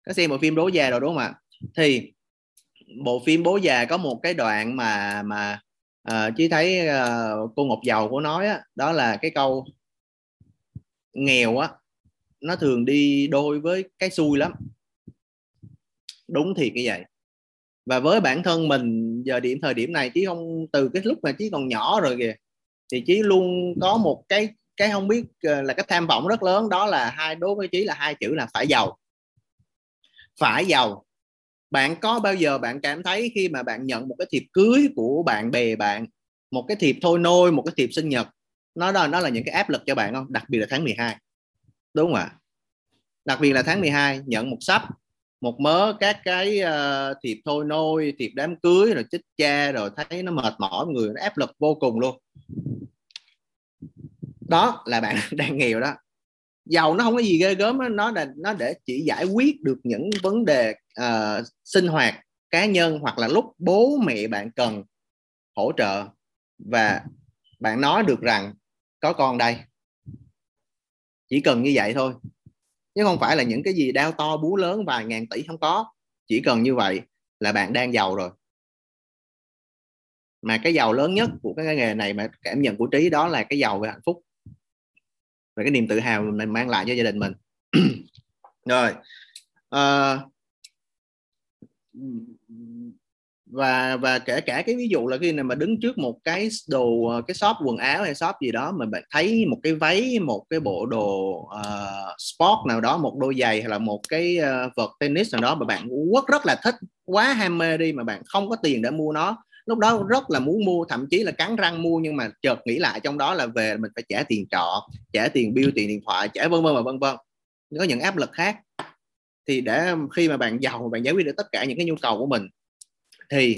B: có xem bộ phim bố già rồi đúng không ạ? Thì bộ phim bố già có một cái đoạn mà mà Ờ, à, chí thấy à, cô Ngọc giàu của nói á, đó là cái câu nghèo á nó thường đi đôi với cái xui lắm. Đúng thiệt như vậy. Và với bản thân mình giờ điểm thời điểm này chí không từ cái lúc mà chí còn nhỏ rồi kìa thì chí luôn có một cái cái không biết ờ, là cái tham vọng rất lớn đó là hai đối với chí là hai chữ là phải giàu. Phải giàu bạn có bao giờ bạn cảm thấy khi mà bạn nhận một cái thiệp cưới của bạn bè bạn một cái thiệp thôi nôi một cái thiệp sinh nhật nó đó nó là những cái áp lực cho bạn không? Đặc biệt là tháng 12 đúng không ạ? Đặc biệt là tháng 12 nhận một sắp một mớ các cái uh, thiệp thôi nôi thiệp đám cưới rồi chích cha rồi thấy nó mệt mỏi người nó áp lực vô cùng luôn. Đó là bạn đang nghèo đó. Giàu nó không có gì ghê gớm đó. nó là nó để chỉ giải quyết được những vấn đề uh, sinh hoạt cá nhân hoặc là lúc bố mẹ bạn cần hỗ trợ. Và bạn nói được rằng có con đây. Chỉ cần như vậy thôi. Chứ không phải là những cái gì đau to bú lớn vài ngàn tỷ không có. Chỉ cần như vậy là bạn đang giàu rồi. Mà cái giàu lớn nhất của cái nghề này mà cảm nhận của trí đó là cái giàu về hạnh phúc. Và cái niềm tự hào mình mang lại cho gia đình mình. Rồi. À, và và kể cả cái ví dụ là khi nào mà đứng trước một cái đồ cái shop quần áo hay shop gì đó mà bạn thấy một cái váy một cái bộ đồ uh, sport nào đó một đôi giày hay là một cái uh, vợt tennis nào đó mà bạn rất rất là thích quá ham mê đi mà bạn không có tiền để mua nó lúc đó rất là muốn mua thậm chí là cắn răng mua nhưng mà chợt nghĩ lại trong đó là về mình phải trả tiền trọ trả tiền bill tiền điện thoại trả vân vân và vân vân. Có những áp lực khác thì để khi mà bạn giàu bạn giải quyết được tất cả những cái nhu cầu của mình thì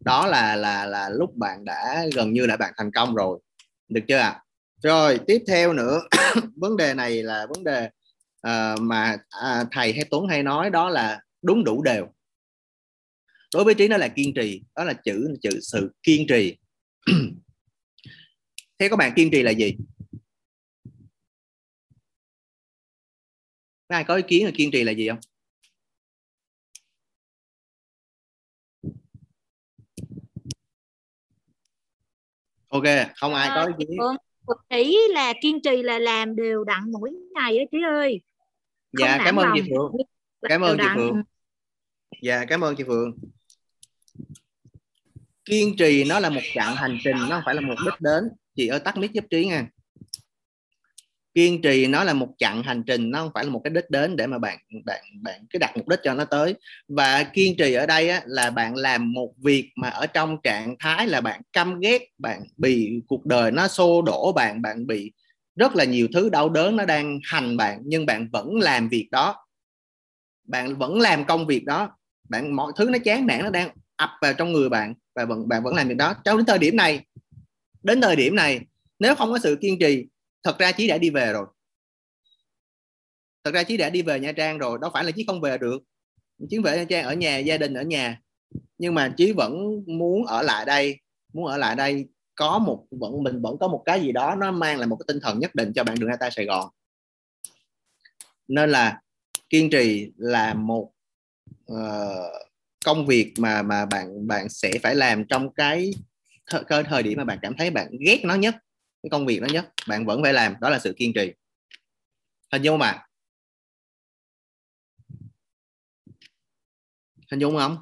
B: đó là là là lúc bạn đã gần như là bạn thành công rồi. Được chưa ạ? À? rồi tiếp theo nữa vấn đề này là vấn đề uh, mà uh, thầy hay tuấn hay nói đó là đúng đủ đều. Đối với trí nó là kiên trì đó là chữ chữ sự kiên trì. Thế các bạn kiên trì là gì? Ai có ý kiến là kiên trì là gì không? Ok không ai có ý kiến.
F: ý là kiên trì là làm đều đặn mỗi ngày đó chị ơi.
B: Không dạ cảm ơn chị phượng. Cảm ơn chị phượng. Dạ cảm ơn chị phượng. Kiên trì nó là một chặng hành trình nó không phải là một đích đến. Chị ơi tắt mic giúp trí nha kiên trì nó là một chặng hành trình nó không phải là một cái đích đến để mà bạn bạn bạn cứ đặt mục đích cho nó tới. Và kiên trì ở đây á, là bạn làm một việc mà ở trong trạng thái là bạn căm ghét bạn bị cuộc đời nó xô đổ bạn bạn bị rất là nhiều thứ đau đớn nó đang hành bạn nhưng bạn vẫn làm việc đó. Bạn vẫn làm công việc đó. Bạn mọi thứ nó chán nản nó đang ập vào trong người bạn và vẫn bạn vẫn làm việc đó. Cho đến thời điểm này đến thời điểm này nếu không có sự kiên trì thật ra chí đã đi về rồi. Thật ra chí đã đi về nha trang rồi. Đâu phải là chí không về được. Chí về nha trang ở nhà gia đình ở nhà. Nhưng mà chí vẫn muốn ở lại đây. Muốn ở lại đây có một vẫn mình vẫn có một cái gì đó nó mang lại một cái tinh thần nhất định cho bạn đường ta Sài Gòn. Nên là kiên trì là một uh, công việc mà mà bạn bạn sẽ phải làm trong cái thời, thời điểm mà bạn cảm thấy bạn ghét nó nhất cái công việc đó nhất. Bạn vẫn phải làm đó là sự kiên trì. Hình dung mà hình dung không?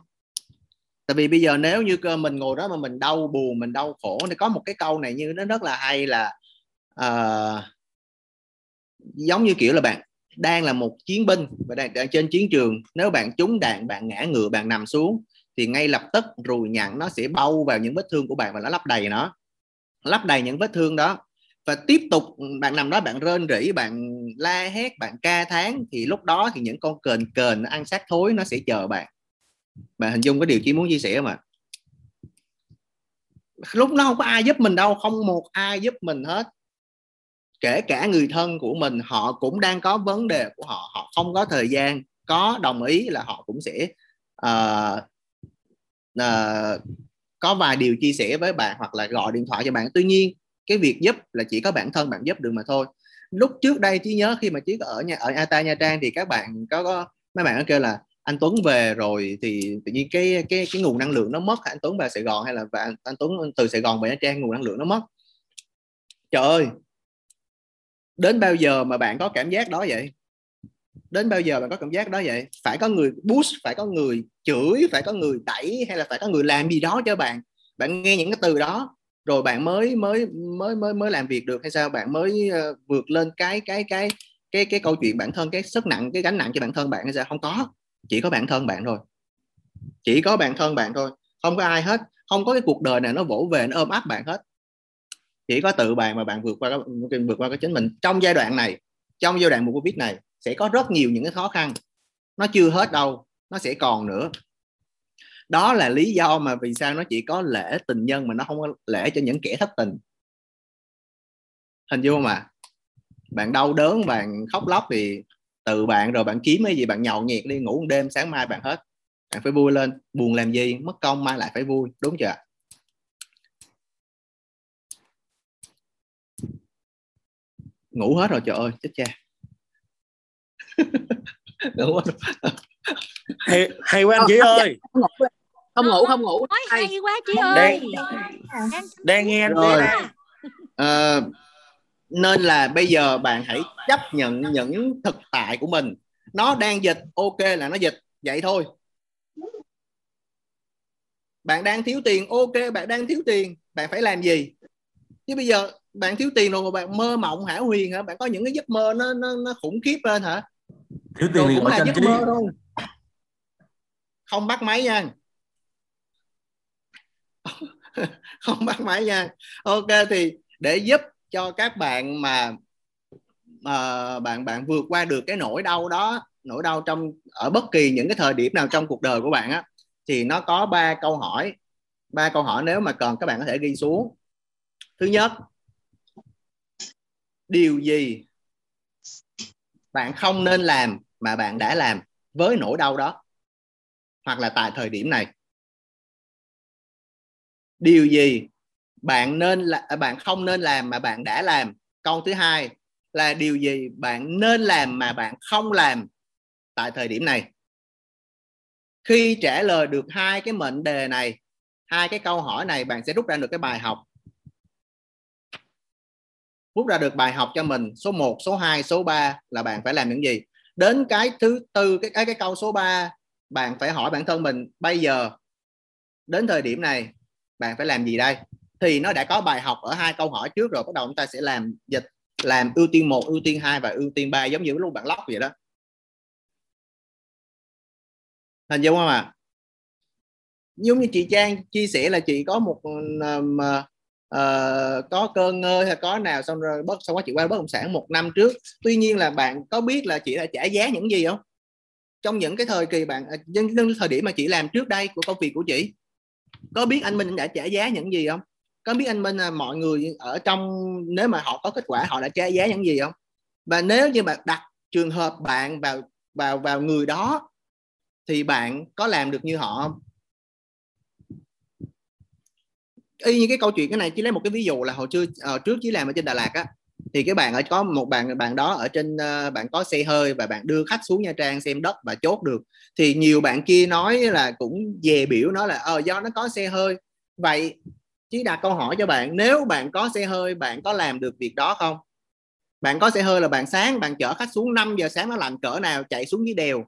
B: Tại vì bây giờ nếu như mình ngồi đó mà mình đau buồn mình đau khổ thì có một cái câu này như nó rất là hay là uh, giống như kiểu là bạn đang là một chiến binh và đang, đang trên chiến trường. Nếu bạn trúng đạn bạn ngã ngựa bạn nằm xuống thì ngay lập tức rùi nhặn nó sẽ bao vào những vết thương của bạn và nó lấp đầy nó lấp đầy những vết thương đó. Và tiếp tục bạn nằm đó bạn rên rỉ bạn la hét bạn ca tháng thì lúc đó thì những con kền kền ăn xác thối nó sẽ chờ bạn. Bạn hình dung cái điều chỉ muốn chia sẻ mà lúc đó không có ai giúp mình đâu không một ai giúp mình hết. Kể cả người thân của mình họ cũng đang có vấn đề của họ họ không có thời gian có đồng ý là họ cũng sẽ uh, uh, có vài điều chia sẻ với bạn hoặc là gọi điện thoại cho bạn. Tuy nhiên cái việc giúp là chỉ có bản thân bạn giúp được mà thôi. Lúc trước đây trí nhớ khi mà trí ở nhà ở Ata Nha Trang thì các bạn có, có mấy bạn có kêu là anh Tuấn về rồi thì tự nhiên cái cái cái nguồn năng lượng nó mất anh Tuấn về Sài Gòn hay là anh, anh Tuấn từ Sài Gòn về Nha Trang nguồn năng lượng nó mất. Trời ơi đến bao giờ mà bạn có cảm giác đó vậy? Đến bao giờ bạn có cảm giác đó vậy? Phải có người boost phải có người chửi phải có người đẩy hay là phải có người làm gì đó cho bạn? Bạn nghe những cái từ đó rồi bạn mới mới mới mới mới làm việc được hay sao? Bạn mới uh, vượt lên cái cái cái cái cái câu chuyện bản thân cái sức nặng cái gánh nặng cho bản thân bạn hay sao? Không có. Chỉ có bản thân bạn thôi. Chỉ có bản thân bạn thôi. Không có ai hết. Không có cái cuộc đời này nó vỗ về nó ôm áp bạn hết. Chỉ có tự bạn mà bạn vượt qua vượt qua cái chính mình. Trong giai đoạn này trong giai đoạn mùa covid này sẽ có rất nhiều những cái khó khăn. Nó chưa hết đâu, nó sẽ còn nữa. Đó là lý do mà vì sao nó chỉ có lễ tình nhân mà nó không có lễ cho những kẻ thất tình. Hình dung mà bạn đau đớn, bạn khóc lóc thì từ bạn rồi bạn kiếm cái gì, bạn nhậu nhẹt đi, ngủ một đêm, sáng mai bạn hết. Bạn phải vui lên, buồn làm gì, mất công mai lại phải vui, đúng chưa ngủ hết rồi, trời ơi, chết cha
G: ngủ hay, hay quá anh chị ơi.
A: không ngủ không ngủ
F: nói hay quá chị ơi.
G: Đang, đang nghe anh
B: rồi. à, nên là bây giờ bạn hãy chấp nhận những thực tại của mình. Nó đang dịch ok là nó dịch. Vậy thôi. Bạn đang thiếu tiền ok bạn đang thiếu tiền. Bạn phải làm gì? Chứ bây giờ bạn thiếu tiền rồi mà bạn mơ mộng hảo huyền hả? Bạn có những cái giấc mơ nó nó, nó khủng khiếp lên hả
C: thiếu tiền thì chí.
B: mơ thôi. Không bắt máy nha. Không bắt máy nha. Ok thì để giúp cho các bạn mà uh, bạn bạn vượt qua được cái nỗi đau đó nỗi đau trong ở bất kỳ những cái thời điểm nào trong cuộc đời của bạn á thì nó có ba câu hỏi. Ba câu hỏi nếu mà cần các bạn có thể ghi xuống. Thứ nhất điều gì bạn không nên làm mà bạn đã làm với nỗi đau đó, hoặc là tại thời điểm này. Điều gì bạn nên là à, bạn không nên làm mà bạn đã làm? Câu thứ hai là điều gì bạn nên làm mà bạn không làm tại thời điểm này? Khi trả lời được hai cái mệnh đề này, hai cái câu hỏi này, bạn sẽ rút ra được cái bài học rút ra được bài học cho mình số 1, số 2, số 3 là bạn phải làm những gì? Đến cái thứ tư cái cái, cái câu số 3 bạn phải hỏi bản thân mình bây giờ đến thời điểm này bạn phải làm gì đây? Thì nó đã có bài học ở hai câu hỏi trước rồi bắt đầu chúng ta sẽ làm dịch làm ưu tiên một ưu tiên hai và ưu tiên ba giống như lúc bạn lóc vậy đó. Hình dung không ạ? À? giống như chị Trang chia sẻ là chị có một um, uh, Ờ, có cơ ngơi hay có nào, xong rồi bất xong quá chị qua bất động sản một năm trước. Tuy nhiên là bạn có biết là chị đã trả giá những gì không? Trong những cái thời kỳ bạn à, những thời điểm mà chị làm trước đây của công việc của chị, có biết anh Minh đã trả giá những gì không? Có biết anh Minh là mọi người ở trong, nếu mà họ có kết quả, họ đã trả giá những gì không? Và nếu như bạn đặt trường hợp bạn vào vào vào người đó, thì bạn có làm được như họ không? Y như cái câu chuyện cái này chỉ lấy một cái ví dụ là hồi xưa uh, trước chỉ làm ở trên Đà Lạt á thì cái bạn ở có một bạn bạn đó ở trên uh, bạn có xe hơi và bạn đưa khách xuống Nha Trang xem đất và chốt được. Thì nhiều bạn kia nói là cũng về biểu nó là ờ do nó có xe hơi. Vậy chỉ đặt câu hỏi cho bạn nếu bạn có xe hơi bạn có làm được việc đó không? Bạn có xe hơi là bạn sáng bạn chở khách xuống 5 giờ sáng nó lạnh cỡ nào chạy xuống dưới đèo.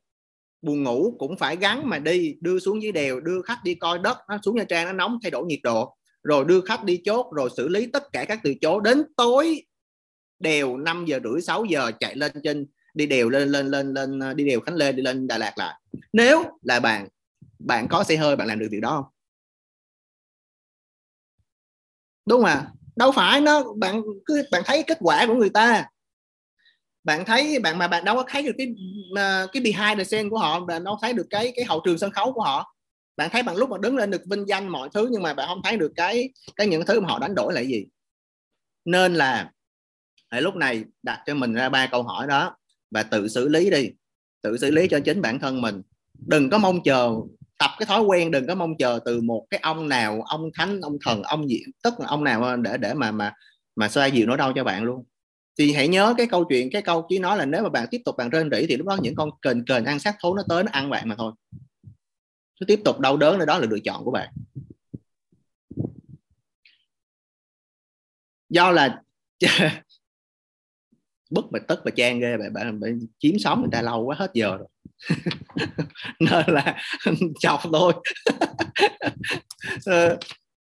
B: Buồn ngủ cũng phải gắn mà đi đưa xuống dưới đèo đưa khách đi coi đất nó xuống Nha Trang nó nóng thay đổi nhiệt độ rồi đưa khách đi chốt, rồi xử lý tất cả các từ chối. Đến tối đều 5 giờ rưỡi 6 giờ chạy lên trên, đi đều lên lên lên lên, đi đều Khánh Lê, đi lên Đà Lạt lại. Nếu là bạn bạn có xe hơi, bạn làm được điều đó không? Đúng không à đâu phải, nó, bạn cứ, bạn thấy kết quả của người ta. Bạn thấy, bạn mà bạn đâu có thấy được cái ờ, cái behind the scene của họ, bạn đâu thấy được cái cái hậu trường sân khấu của họ bạn thấy bằng lúc mà đứng lên được vinh danh mọi thứ nhưng mà bạn không thấy được cái cái những thứ mà họ đánh đổi là gì? Nên là ở lúc này đặt cho mình ra ba câu hỏi đó và tự xử lý đi. Tự xử lý cho chính bản thân mình. Đừng có mong chờ tập cái thói quen, đừng có mong chờ từ một cái ông nào, ông thánh, ông thần, ông gì, tức là ông nào để để mà mà mà xoa dịu nỗi đau cho bạn luôn. Thì hãy nhớ cái câu chuyện, cái câu chỉ nói là nếu mà bạn tiếp tục bạn rên rỉ thì lúc đó những con kền kền ăn sát thú nó tới nó ăn bạn mà thôi cứ tiếp tục đau đớn nữa đó là lựa chọn của bạn. Do là bức mà tức và trang ghê bạn bạn, bạn chiếm sóng người ta lâu quá hết giờ rồi. Nên là chọc thôi. Ờ,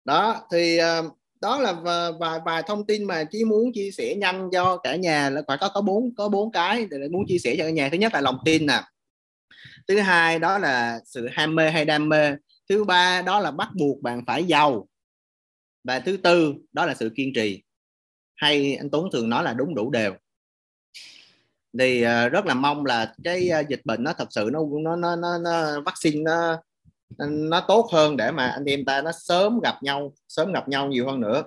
B: đó thì ờ, đó là vài vài thông tin mà chí muốn chia sẻ nhanh cho cả nhà là phải có có bốn có bốn cái để muốn chia sẻ cho cả nhà. Thứ nhất là lòng tin nè thứ hai đó là sự ham mê hay đam mê. Thứ ba đó là bắt buộc bạn phải giàu. Và thứ tư đó là sự kiên trì. Hay anh Tuấn thường nói là đúng đủ đều. Thì uh, rất là mong là cái uh, dịch bệnh nó thật sự nó nó nó nó, nó vaccine nó nó tốt hơn để mà anh em ta nó sớm gặp nhau sớm gặp nhau nhiều hơn nữa.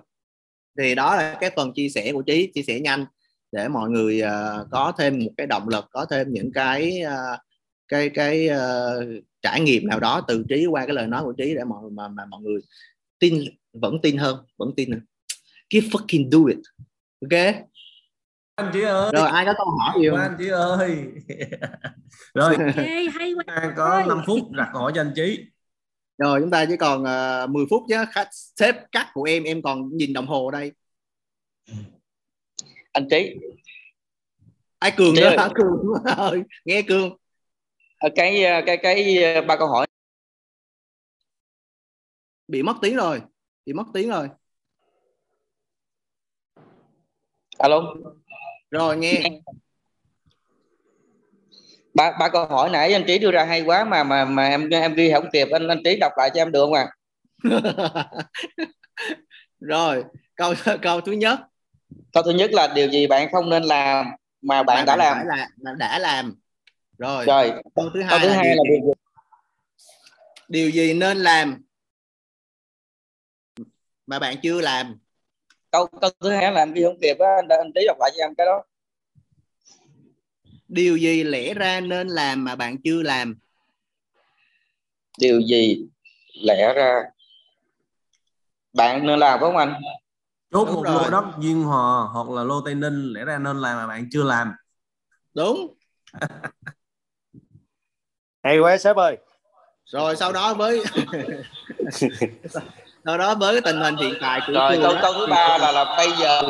B: Thì đó là cái phần chia sẻ của trí chia sẻ nhanh để mọi người uh, có thêm một cái động lực có thêm những cái uh, cái cái uh, trải nghiệm nào đó từ trí qua cái lời nói của trí để mọi mà, mà mọi người tin vẫn tin hơn vẫn tin hơn. Keep fucking do it. Ok?
C: Anh chị ơi.
B: Rồi ai có câu hỏi gì không?
C: Anh chị ơi. Rồi.
F: Okay, hay quá
C: có 5 phút đặt câu hỏi cho anh chí
B: rồi chúng ta chỉ còn uh, ờ, 10 phút chứ khách sếp cắt của em em còn nhìn đồng hồ đây.
E: Anh trí.
B: Ai cường nữa hả cường. Ơi nghe cường
E: cái ờ, cái cái ba câu hỏi.
B: Bị mất tiếng rồi bị mất tiếng rồi.
E: Alo?
B: Rồi nghe.
E: Ba ba câu hỏi nãy anh trí đưa ra hay quá mà mà mà em em ghi không kịp anh anh trí đọc lại cho em được không à
B: rồi câu câu thứ nhất.
E: Câu thứ nhất là điều gì bạn không nên làm mà bạn, bạn đã làm?
B: là, đã làm rồi
E: rồi.
B: câu thứ hai,
E: câu thứ
B: là,
E: hai
B: điều,
E: là điều gì?
B: điều gì nên làm mà bạn chưa làm?
E: Câu câu thứ hai là em ghi không kịp á? Anh, anh trí đọc lại cho em cái đó.
B: Điều gì lẽ ra nên làm mà bạn chưa làm?
E: Điều gì lẽ ra bạn nên làm phải không anh?
C: Chốt một lô đất duyên hòa hoặc là lô tây ninh lẽ ra nên làm mà bạn chưa làm.
B: Đúng
G: hay quá sếp ơi.
B: Rồi sau đó với sau đó với cái tình hình hiện tại của
E: rồi câu câu thứ ba là là bây giờ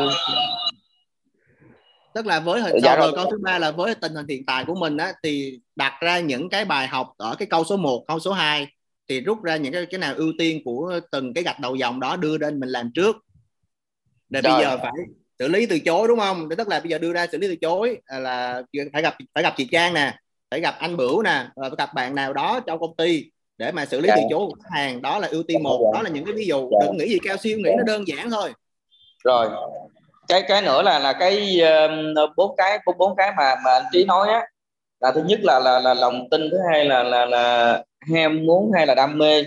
B: tức là với hình dạ rồi. câu thứ ba là với tình hình hiện tại của mình á thì đặt ra những cái bài học ở cái câu số 1, câu số 2 thì rút ra những cái cái nào ưu tiên của từng cái gạch đầu dòng đó đưa lên mình làm trước. Để bây
E: Rồi.
B: giờ phải xử lý từ chối đúng không? Tức là bây giờ đưa ra xử lý từ chối à, là phải gặp phải gặp chị Trang nè phải gặp anh Bửu nè rồi phải gặp bạn nào đó trong công ty để mà xử lý
E: Dạ.
B: từ chối của khách hàng. Đó là ưu tiên một.
E: Dạ.
B: đó là những cái ví dụ.
E: Dạ.
B: đừng nghĩ gì cao siêu nghĩ nó đơn giản thôi.
E: Rồi. Cái cái nữa là là cái um, bốn cái bốn bốn cái mà mà anh trí nói á là thứ nhất là là là lòng tin thứ hai là là là ham muốn hay là đam mê.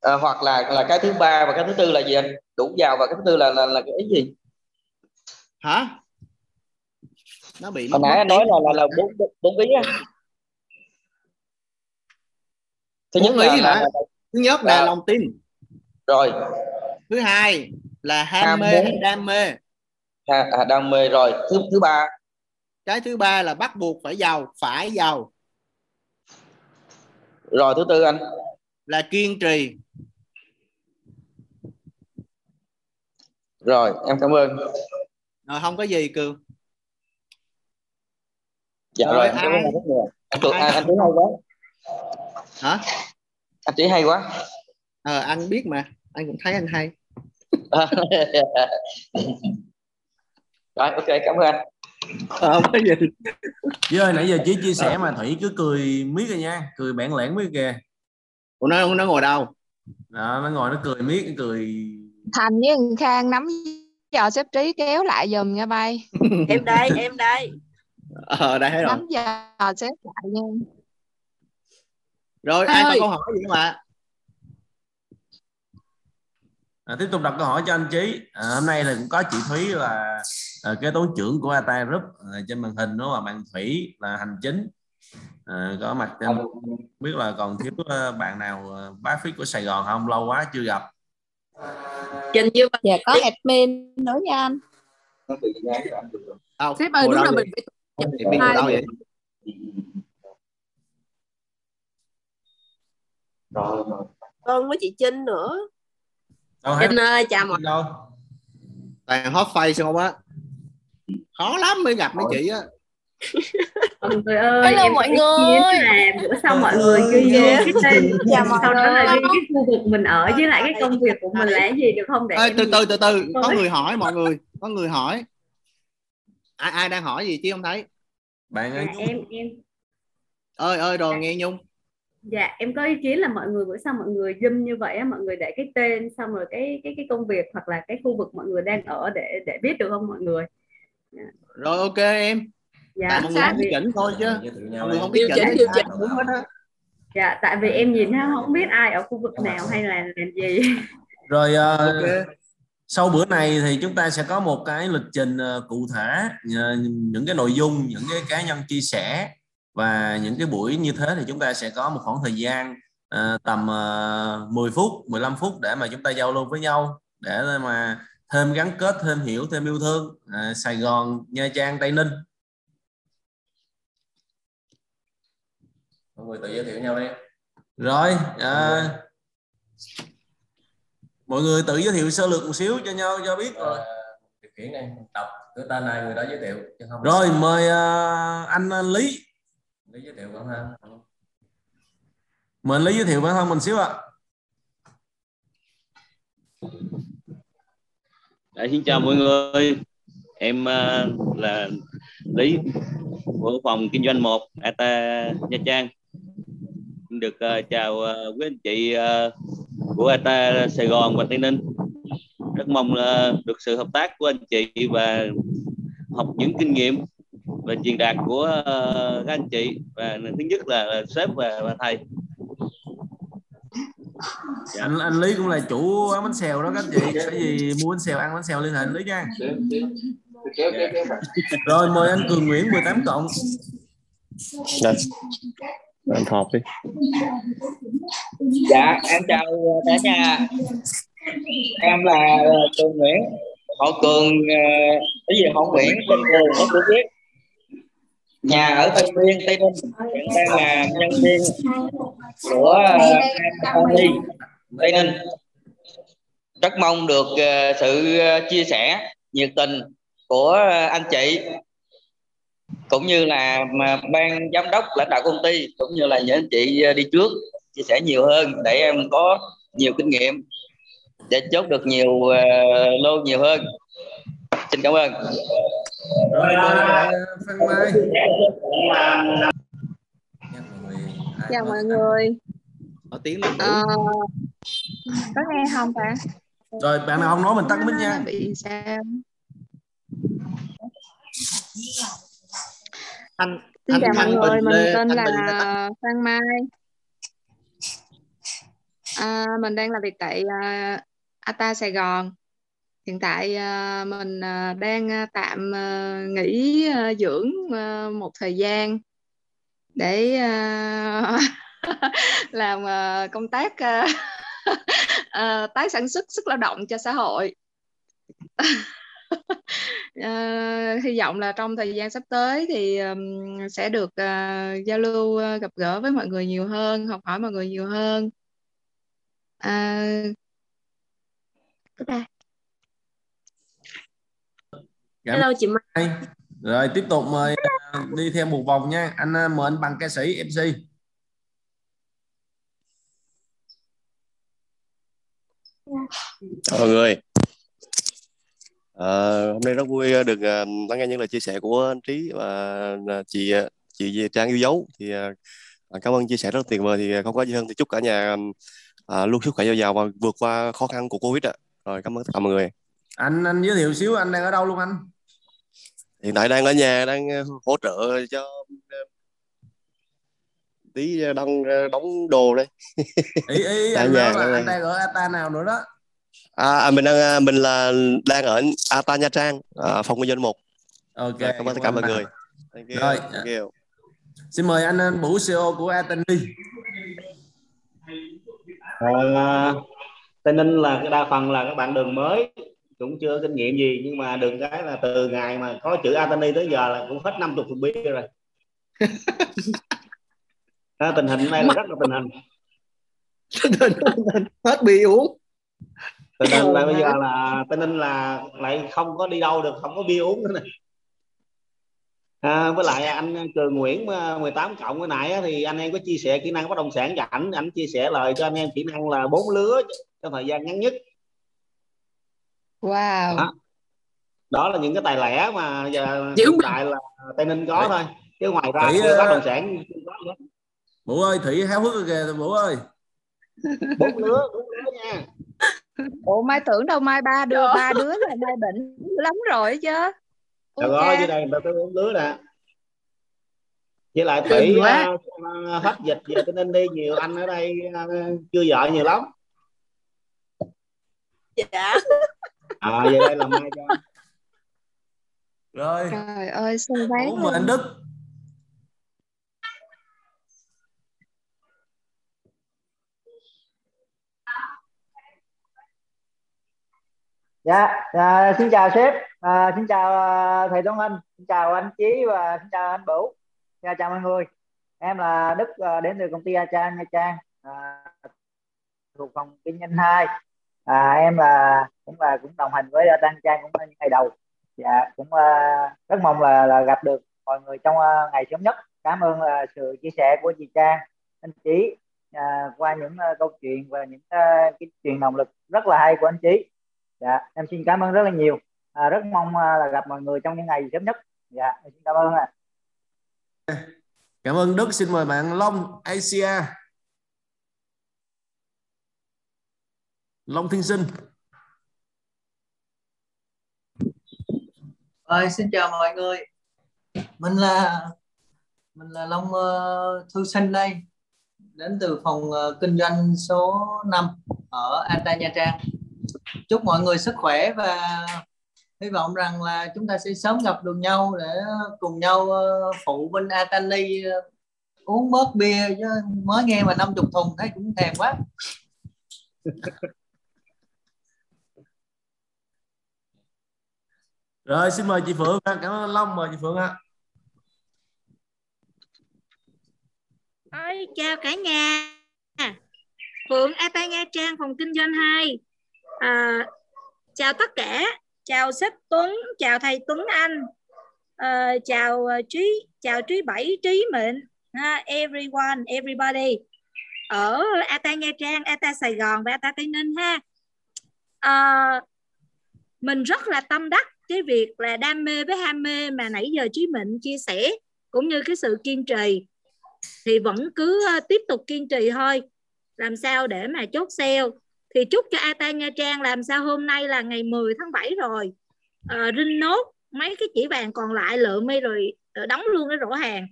E: À, hoặc là là cái thứ ba và cái thứ tư là gì anh? Đủ giàu và cái thứ tư là là là cái gì?
B: Hả nó bị
E: hồi nãy anh nói là là là bốn bốn- ý á. Thứ nhất là, là, là
B: thứ nhất là
E: Dạ.
B: lòng tin.
E: Rồi.
B: Thứ hai là ham
E: Ham
B: mê
E: muốn.
B: đam mê.
E: À, à, đam mê. Rồi thứ thứ ba.
B: Cái thứ ba là bắt buộc phải giàu phải giàu.
E: Rồi thứ tư anh.
B: Là kiên trì.
E: Rồi em cảm ơn.
B: Rồi không có gì cường
E: dạ
B: Rồi,
E: rồi, em cảm
B: ai-
E: anh anh, Cường-
B: ai-
E: anh, anh trí hay quá.
B: Hả?
E: Anh trí hay quá.
B: Ờ anh biết mà. Anh cũng thấy anh hay.
E: Rồi ok cảm ơn anh.
B: Ờ, không có gì
C: chứ ơi nãy giờ chí chia sẻ mà thủy cứ cười miết rồi nha. Cười bản lẻn miết kìa.
B: Ủa, nó nó ngồi đâu?
C: Đó, nó ngồi nó cười miết nó cười.
H: Thành với thằng Khang nắm giò xếp trí kéo lại giùm nha bay.
I: Em đây em đây
B: ờ đây thấy rồi.
H: Nắm giò xếp lại nha.
B: Rồi ai có câu hỏi gì không ạ?
C: À, tiếp tục đặt câu hỏi cho anh Chí. À, hôm nay thì cũng có chị Thúy là à, kế toán trưởng của Atai Group à, trên màn hình đó là bạn Thủy là hành chính. À, có mặt trên không biết là còn thiếu ờ, bạn nào ờ, bá phí của Sài Gòn không? Lâu quá chưa gặp.
I: Trình như
H: dạ có admin nữa nha anh.
J: Sếp ơi đúng là mình phải
B: thì ngồi đâu vậy.
I: Con với chị Trinh nữa.
C: Đâu
I: Trinh ơi chào mọi
C: đâu.
B: Toàn hot face không á? Khó lắm mới gặp mấy chị á.
K: Mọi người ơi
I: Hello
K: em
I: mọi người.
K: là bữa sau mọi người ghi vô cái tên
H: mọi
K: sau đó là
H: người.
K: ghi cái khu vực mình ở với lại cái công việc của mình là gì được không để
B: Ê, từ từ từ từ. Có người hỏi mọi người. Có người hỏi ai ai đang hỏi gì chứ không thấy?
C: Bạn
K: dạ,
C: Nhung.
K: em em.
B: Ơi ơi rồi nghe nhung.
K: Dạ em có ý kiến là mọi người bữa sau mọi người zoom như vậy á mọi người để cái tên xong rồi cái cái cái công việc hoặc là cái khu vực mọi người đang ở để để biết được không mọi người?
B: Rồi ok em.
K: Dạ
B: tại mọi người không chỉnh thôi chứ. Mọi người không biết chỉnh
J: điều chỉnh.
B: đúng hết á.
K: Dạ tại vì em nhìn thấy không biết ai ở khu vực nào hay là làm gì.
C: Rồi ờ,
B: ok
C: sau bữa này thì chúng ta sẽ có một cái lịch trình ờ, cụ thể ờ, những cái nội dung những cái cá nhân chia sẻ. Và những cái buổi như thế thì chúng ta sẽ có một khoảng thời gian ờ, tầm ờ, 10 phút 15 phút để mà chúng ta giao lưu với nhau để mà thêm gắn kết thêm hiểu thêm yêu thương Sài Gòn Nha Trang Tây Ninh. Mọi người tự giới thiệu nhau đi. Rồi ờ, mọi người tự giới thiệu sơ lược một xíu cho nhau cho biết rồi.
L: Điều khiển đây đọc cái tên này người đó giới thiệu chứ không
C: rồi mời ờ, anh ờ, Lý.
L: Lý giới thiệu bản thân.
C: Mời anh Lý giới thiệu bản thân mình xíu ạ.
M: Dạ, xin chào mọi người. Em ờ, là Lý của phòng kinh doanh 1 ATA Nha Trang. Được ờ, chào ờ, quý anh chị ờ, của ATA Sài Gòn và Tây Ninh. Rất mong được sự hợp tác của anh chị và học những kinh nghiệm và truyền đạt của ờ, các anh chị và thứ nhất là, sếp và, và thầy. Dạ.
C: anh anh Lý cũng là chủ quán bánh xèo đó các anh chị cái gì mua bánh xèo ăn bánh xèo liên hệ anh Lý nha. Rồi mời anh Cường Nguyễn 18 cộng.
G: Đây. Anh họp đi.
E: dạ em chào cả nhà. Em là cường nguyễn. Họ cường ờ, cái gì họ nguyễn? Tên cường có chữ viết nhà ở tây nguyên tây ninh. Hiện đang là nhân viên của ờ, Anthony tây ninh. Rất mong được ờ, sự ờ, chia sẻ nhiệt tình của ờ, anh chị cũng như là mà ban giám đốc lãnh đạo công ty cũng như là những anh chị ờ, đi trước chia sẻ nhiều hơn để em có nhiều kinh nghiệm để chốt được nhiều uh, lô nhiều hơn. Xin cảm ơn.
C: Rồi Phan Mai.
H: chào mọi người.
B: Có tiếng lên
H: Ờ, có nghe không bạn
C: rồi bạn nào không nói mình tắt mic nha.
H: Bị sao
B: anh
H: Xin chào mọi người, mình
B: Lê-
H: tên là. Phan Mai. À, mình đang làm việc tại uh, ATA Sài Gòn. Hiện tại à, mình à, đang à, tạm à, nghỉ à, dưỡng à, một thời gian để à, làm à, công tác à, à, tái sản xuất sức lao động cho xã hội. Ờ, hy vọng là trong thời gian sắp tới thì ừm, sẽ được ờ, giao lưu ờ, gặp gỡ với mọi người nhiều hơn học hỏi mọi người nhiều hơn à, bye bye.
C: Cảm
I: Hello chị
C: Mai. Rồi tiếp tục mời à, đi theo một vòng nha. Anh à, mời anh bằng ca sĩ MC.
J: Chào mọi người. Ờ, hôm nay rất vui được ờ, lắng nghe những lời chia sẻ của anh Trí và ờ, chị ờ, chị Trang yêu dấu thì ờ, cảm ơn chia sẻ rất tuyệt vời thì không có gì hơn thì chúc cả nhà ờ, luôn sức khỏe dồi dào và vượt qua khó khăn của Covid ạ. Rồi cảm ơn tất cả mọi người.
C: Anh anh giới thiệu xíu anh đang ở đâu luôn anh?
J: Hiện tại đang ở nhà đang ờ, hỗ trợ cho ờ, tí ờ, đóng ờ, đồ đây.
C: Ý ý anh
J: nhà
C: nói là anh đang ở Ata nào nữa đó.
J: À, à, mình đang ờ, mình là đang ở Ata Nha Trang, à, phòng kinh doanh một.
C: Ok.
J: Rồi, cảm ơn tất cả mọi người. Thank you.
C: Rồi.
J: Thank you.
C: Xin mời anh, anh Vũ CEO của Atani.
N: Ờ, Tây Ninh là cái đa phần là các bạn đường mới cũng chưa kinh nghiệm gì nhưng mà được cái là từ ngày mà có chữ Atani tới giờ là cũng hết 50 phần bia rồi Đó, tình hình đây là rất là tình hình
B: hết bia uống
N: tình hình là bây giờ là Tây Ninh là lại không có đi đâu được không có bia uống nữa này À, với lại anh Cường Nguyễn ờ, 18 cộng cái này á, thì anh em có chia sẻ kỹ năng bất động sản cho ảnh. Ảnh chia sẻ lời cho anh em kỹ năng là bốn lứa trong thời gian ngắn nhất.
H: Wow.
N: đó, đó là những cái tài lẻ mà giờ hiện tại là Tây Ninh có thôi. Chứ ngoài ra
C: Thủy,
N: bất
C: ờ,
N: động sản chưa có nữa.
C: Vũ ơi, Thủy háo hức kìa Vũ ơi.
N: bốn lứa bốn lứa nha
H: Ủa Mai tưởng đâu Mai ba đứa ba đứa là Mai bệnh lắm rồi chứ.
N: Ơi,
H: cha.
N: dưới đây người ta bốn lứa nè với lại
H: quá.
N: ờ, hết dịch về Tây Ninh đi nhiều anh ở đây ờ, chưa vợ nhiều lắm
I: dạ
N: à về đây làm mai cho
C: Rồi.
H: Trời ơi quá.
C: Vũ mời anh Đức.
O: Dạ, à, xin chào sếp, à, xin chào à, thầy Tuấn Anh, xin chào anh Chí và xin chào anh Bửu. Dạ, chào mọi người. Em là Đức à, đến từ công ty A Trang Nha Trang, à, thuộc phòng kinh doanh 2. À, em là cũng là cũng đồng hành với A Trang Trang cũng những ngày đầu. Dạ, cũng uh, rất mong là là gặp được mọi người trong uh, ngày sớm nhất. Cảm ơn uh, sự chia sẻ của chị Trang, anh Chí uh, qua những uh, câu chuyện và những uh, cái truyền động lực rất là hay của anh Chí dạ em xin cảm ơn rất là nhiều à, rất mong à, là gặp mọi người trong những ngày sớm nhất dạ em xin cảm ơn ạ
C: Cảm ơn Đức. Xin mời bạn Long Asia. Long Thiên Sinh.
P: Rồi, xin chào mọi người. Mình là mình là Long uh, Thư Sinh đây, đến từ phòng ờ, kinh doanh số 5 ở Ata Nha Trang. Chúc mọi người sức khỏe và hy vọng rằng là chúng ta sẽ sớm gặp được nhau để cùng nhau ờ, phụ bên Atani ờ, uống bớt bia chứ mới nghe mà 50 thùng thấy cũng thèm quá.
C: Rồi xin mời chị Phượng. Cảm ơn Long. Mời chị Phượng ạ.
F: Ôi, chào cả nhà. Phượng Ata Nha Trang phòng kinh doanh 2. À, chào tất cả. Chào sếp Tuấn, chào thầy Tuấn Anh. À, chào ờ, Trí, chào Trí Bảy, Trí Mệnh Ha, everyone, everybody. ở ATA Nha Trang, ATA Sài Gòn và ATA Tây Ninh ha. À, mình rất là tâm đắc cái việc là đam mê với ham mê mà nãy giờ Trí Mệnh chia sẻ cũng như cái sự kiên trì thì vẫn cứ tiếp tục kiên trì thôi làm sao để mà chốt sale thì chúc cho ATA Nha Trang làm sao hôm nay là ngày 10 tháng 7 rồi. À, rinh nốt mấy cái chỉ vàng còn lại lượm mi rồi ờ, đóng luôn cái rổ hàng.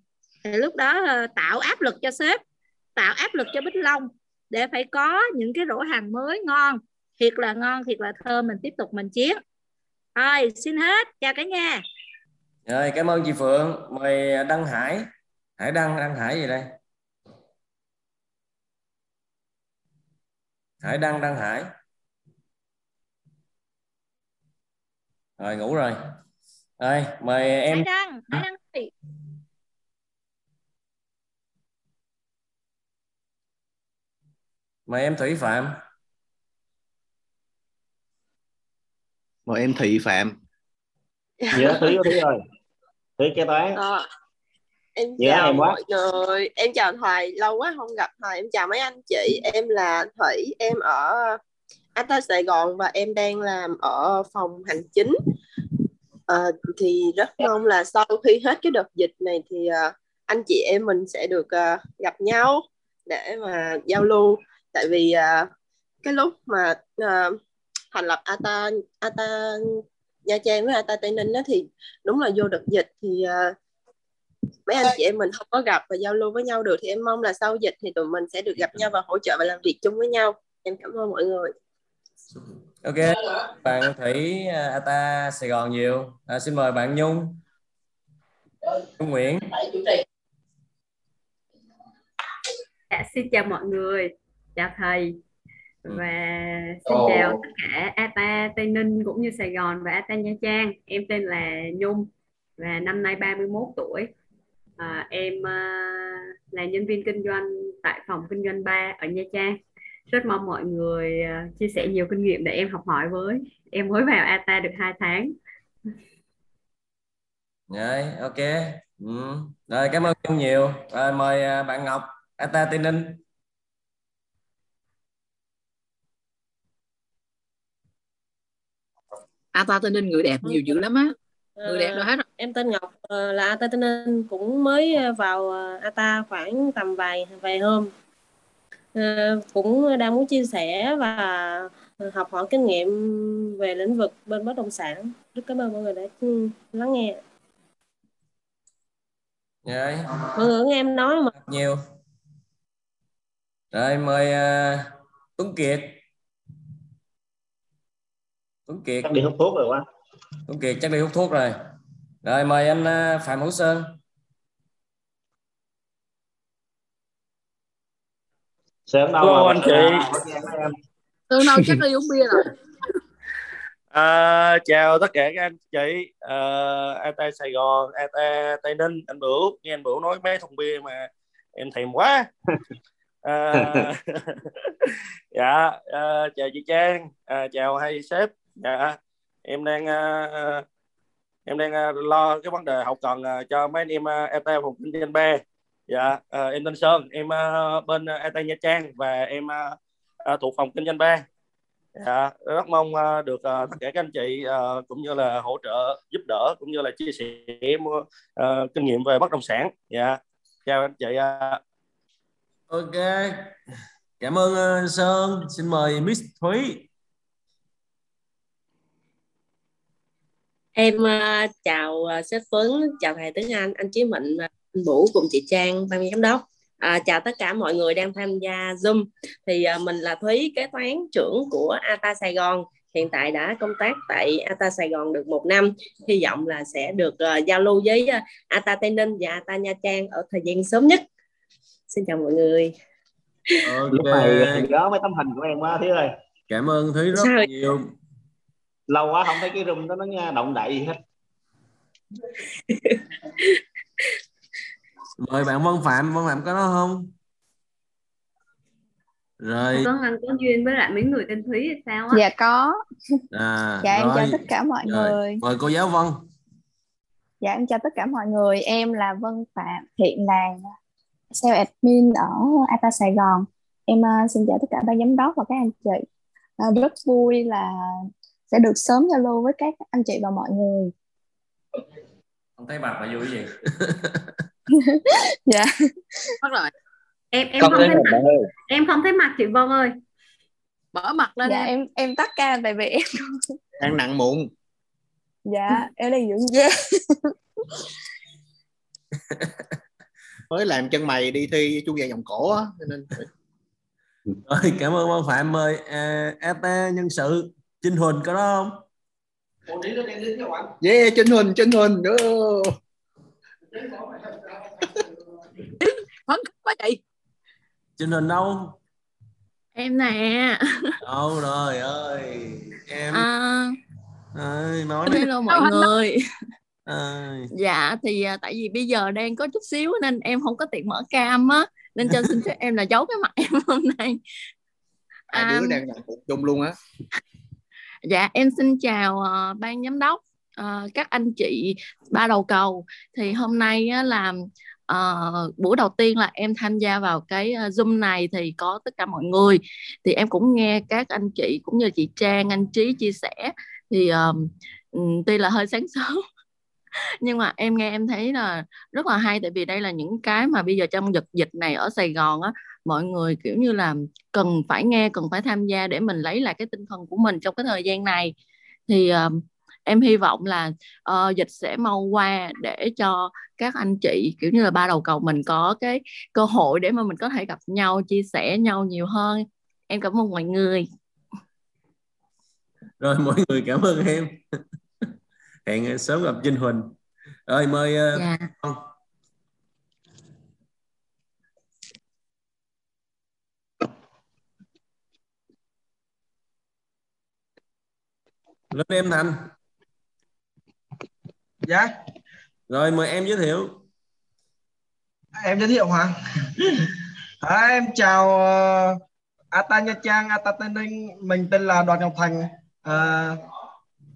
F: Thì lúc đó ờ, tạo áp lực cho sếp tạo áp lực cho Bích Long để phải có những cái rổ hàng mới ngon. Thiệt là ngon thiệt là thơm mình tiếp tục mình chiến. Rồi xin hết. Chào cả nhà.
L: Rồi cảm ơn chị Phượng. Mời Đăng Hải. Hải Đăng Đăng Hải gì đây? Hải Đăng Đăng Hải. Rồi ngủ rồi. Rồi mời em
F: Hải Đăng Hải Đăng
L: mời em Thủy Phạm.
B: Mời em Thị Phạm.
N: Dạ Thủy Thủy ơi. Thủy kế toán.
I: Ờ, em
N: Dạ,
I: chào
N: em quá.
I: mọi người. Em chào thầy lâu quá không gặp thầy em chào mấy anh chị. Em là thủy. Em ở Ata Sài Gòn và em đang làm ở phòng hành chính. Ờ, thì rất mong là sau khi hết cái đợt dịch này thì ờ, anh chị em mình sẽ được ờ, gặp nhau để mà giao lưu. Tại vì ờ, cái lúc mà ờ, thành lập Ata Ata Nha Trang với Ata Tây Ninh đó thì đúng là vô đợt dịch thì ờ, mấy anh chị em mình không có gặp và giao lưu với nhau được thì em mong là sau dịch thì tụi mình sẽ được gặp nhau và hỗ trợ và làm việc chung với nhau. Em cảm ơn mọi người.
L: Ok. Bạn Thủy à, Ata Sài Gòn nhiều? À, xin mời bạn Nhung. Nhung Nguyễn.
K: Dạ, xin chào mọi người, chào thầy. Và xin
L: Ồ.
K: chào tất cả ATA Tây Ninh cũng như Sài Gòn và ATA Nha Trang. Em tên là Nhung và năm nay 31 tuổi. À, em à, là nhân viên kinh doanh tại phòng kinh doanh 3 ở Nha Trang. Rất mong mọi người à, chia sẻ nhiều kinh nghiệm để em học hỏi với. Em mới vào ATA được 2 tháng.
L: rồi ok ừ. rồi cảm ơn Nhung nhiều rồi mời bạn Ngọc Ata Tây Ninh
Q: Ata Tây Ninh người đẹp nhiều dữ lắm á người đẹp đâu hết rồi.
I: Em tên Ngọc ờ, là Ata Tây Ninh cũng mới ờ, vào ờ, Ata khoảng tầm vài vài hôm. Ờ, cũng đang muốn chia sẻ và học hỏi kinh nghiệm về lĩnh vực bên bất động sản. Rất cảm ơn mọi người đã ừ, lắng nghe.
L: Rồi
I: mọi người nghe em nói mà
L: nhiều. Rồi mời à, Tuấn Kiệt. Tuấn Kiệt.
N: Chắc đi hút thuốc rồi quá.
L: Tuấn Kiệt chắc đi hút thuốc rồi rồi mời anh à, Phạm Hữu Sơn.
N: Sơn đâu
G: Hello anh chị.
Q: Tương đâu chắc đi uống bia rồi.
G: À, chào tất cả các anh chị. Uh, ATA Sài Gòn, ATA Tây Ninh, anh Bửu. Nghe anh Bửu nói mấy thùng bia mà em thèm quá. À, dạ à, chào chị Trang. À, chào hai sếp. Dạ em đang à, em đang ờ, lo cái vấn đề hậu cần ờ, cho mấy anh em ờ, et ATA phòng kinh doanh B. Dạ à, em tên Sơn em bên et Nha Trang và em à, thuộc phòng kinh doanh B. Dạ, rất mong được uh, tất cả các anh chị uh, cũng như là hỗ trợ giúp đỡ cũng như là chia sẻ mua kinh nghiệm về bất động sản. Dạ, chào anh chị.
L: ok. Cảm ơn Sơn. Xin mời Miss Thúy.
R: Em ờ, chào ờ, sếp Tuấn, chào thầy Tuấn Anh, anh Chí Mịnh, và anh Vũ cùng chị Trang, ban giám đốc. À, chào tất cả mọi người đang tham gia Zoom. Thì ờ, mình là Thúy, kế toán trưởng của ATA Sài Gòn. Hiện tại đã công tác tại ATA Sài Gòn được một năm. Hy vọng là sẽ được ờ, giao lưu với ờ, ATA Tây Ninh và ATA Nha Trang ở thời gian sớm nhất. Xin chào mọi người.
N: lúc này nhớ mấy tấm hình của em quá Thúy ơi
L: cảm ơn Thúy rất
R: Sao?
L: nhiều
N: lâu quá không thấy cái room đó nó nghe động đậy gì hết
L: mời bạn Vân Phạm Vân Phạm có đó không rồi
K: Tuấn Anh có duyên với lại mấy người tên Thúy hay sao á?
S: Dạ có.
L: à,
S: Dạ em chào tất cả mọi
L: Rồi,
S: người.
L: mời cô giáo Vân
S: Dạ em chào tất cả mọi người. Em là Vân Phạm, hiện là sales admin ở ATA Sài Gòn. em à, xin chào tất cả ban giám đốc và các anh chị. À, rất vui là sẽ được sớm giao lưu với các anh chị và mọi người.
L: không thấy mặt mà vui gì
S: Dạ.
Q: mất rồi
K: em em
E: Không
K: không
E: thấy mặt
K: mặt
E: ơi.
K: em không thấy mặt chị Vân ơi
Q: mở mặt lên
S: Dạ em em tắt cam tại vì em
B: đang nặng mụn
S: dạ em đang dưỡng da.
B: mới làm chân mày đi thi chu vàng vòng cổ á cho nên
C: rồi cảm ơn Quang Phạm mời à, ET nhân sự Trinh Huỳnh có đó không?
B: Yeah Trinh Huỳnh Trinh Huỳnh
Q: phấn khích quá chị.
C: Trinh Huỳnh đâu?
T: Em nè.
C: Đâu rồi ơi em.
T: À,
C: ơi nói đi.
T: Hello mọi người.
C: Ơi.
T: Dạ thì à, tại vì bây giờ đang có chút xíu nên em không có tiện mở cam á. Nên cho xin phép em là giấu cái mặt em hôm nay.
B: Hai
T: À,
B: đứa đang nặng mụn chung luôn á
T: Dạ em xin chào uh, ban giám đốc, uh, các anh chị ba đầu cầu. Thì hôm nay uh, là uh, buổi đầu tiên là em tham gia vào cái uh, Zoom này thì có tất cả mọi người. Thì em cũng nghe các anh chị cũng như chị Trang, anh Trí chia sẻ. Thì uh, tuy là hơi sáng sớm nhưng mà em nghe em thấy là rất là hay tại vì đây là những cái mà bây giờ trong dịch dịch này ở Sài Gòn á mọi người kiểu như là cần phải nghe cần phải tham gia để mình lấy lại cái tinh thần của mình trong cái thời gian này. Thì uh, em hy vọng là uh, dịch sẽ mau qua để cho các anh chị kiểu như là ba đầu cầu mình có cái cơ hội để mà mình có thể gặp nhau chia sẻ nhau nhiều hơn. Em cảm ơn mọi người.
C: Rồi mọi người cảm ơn em hẹn sớm gặp Trinh Huỳnh. Rồi mời ờ,
T: Dạ.
C: Phong. lên em Thành.
U: Dạ.
C: Rồi mời em giới thiệu.
U: Em giới thiệu hả? À, em chào uh, Ata Nha Trang Ata Tây Ninh. Mình tên là Đoàn Ngọc Thành. À,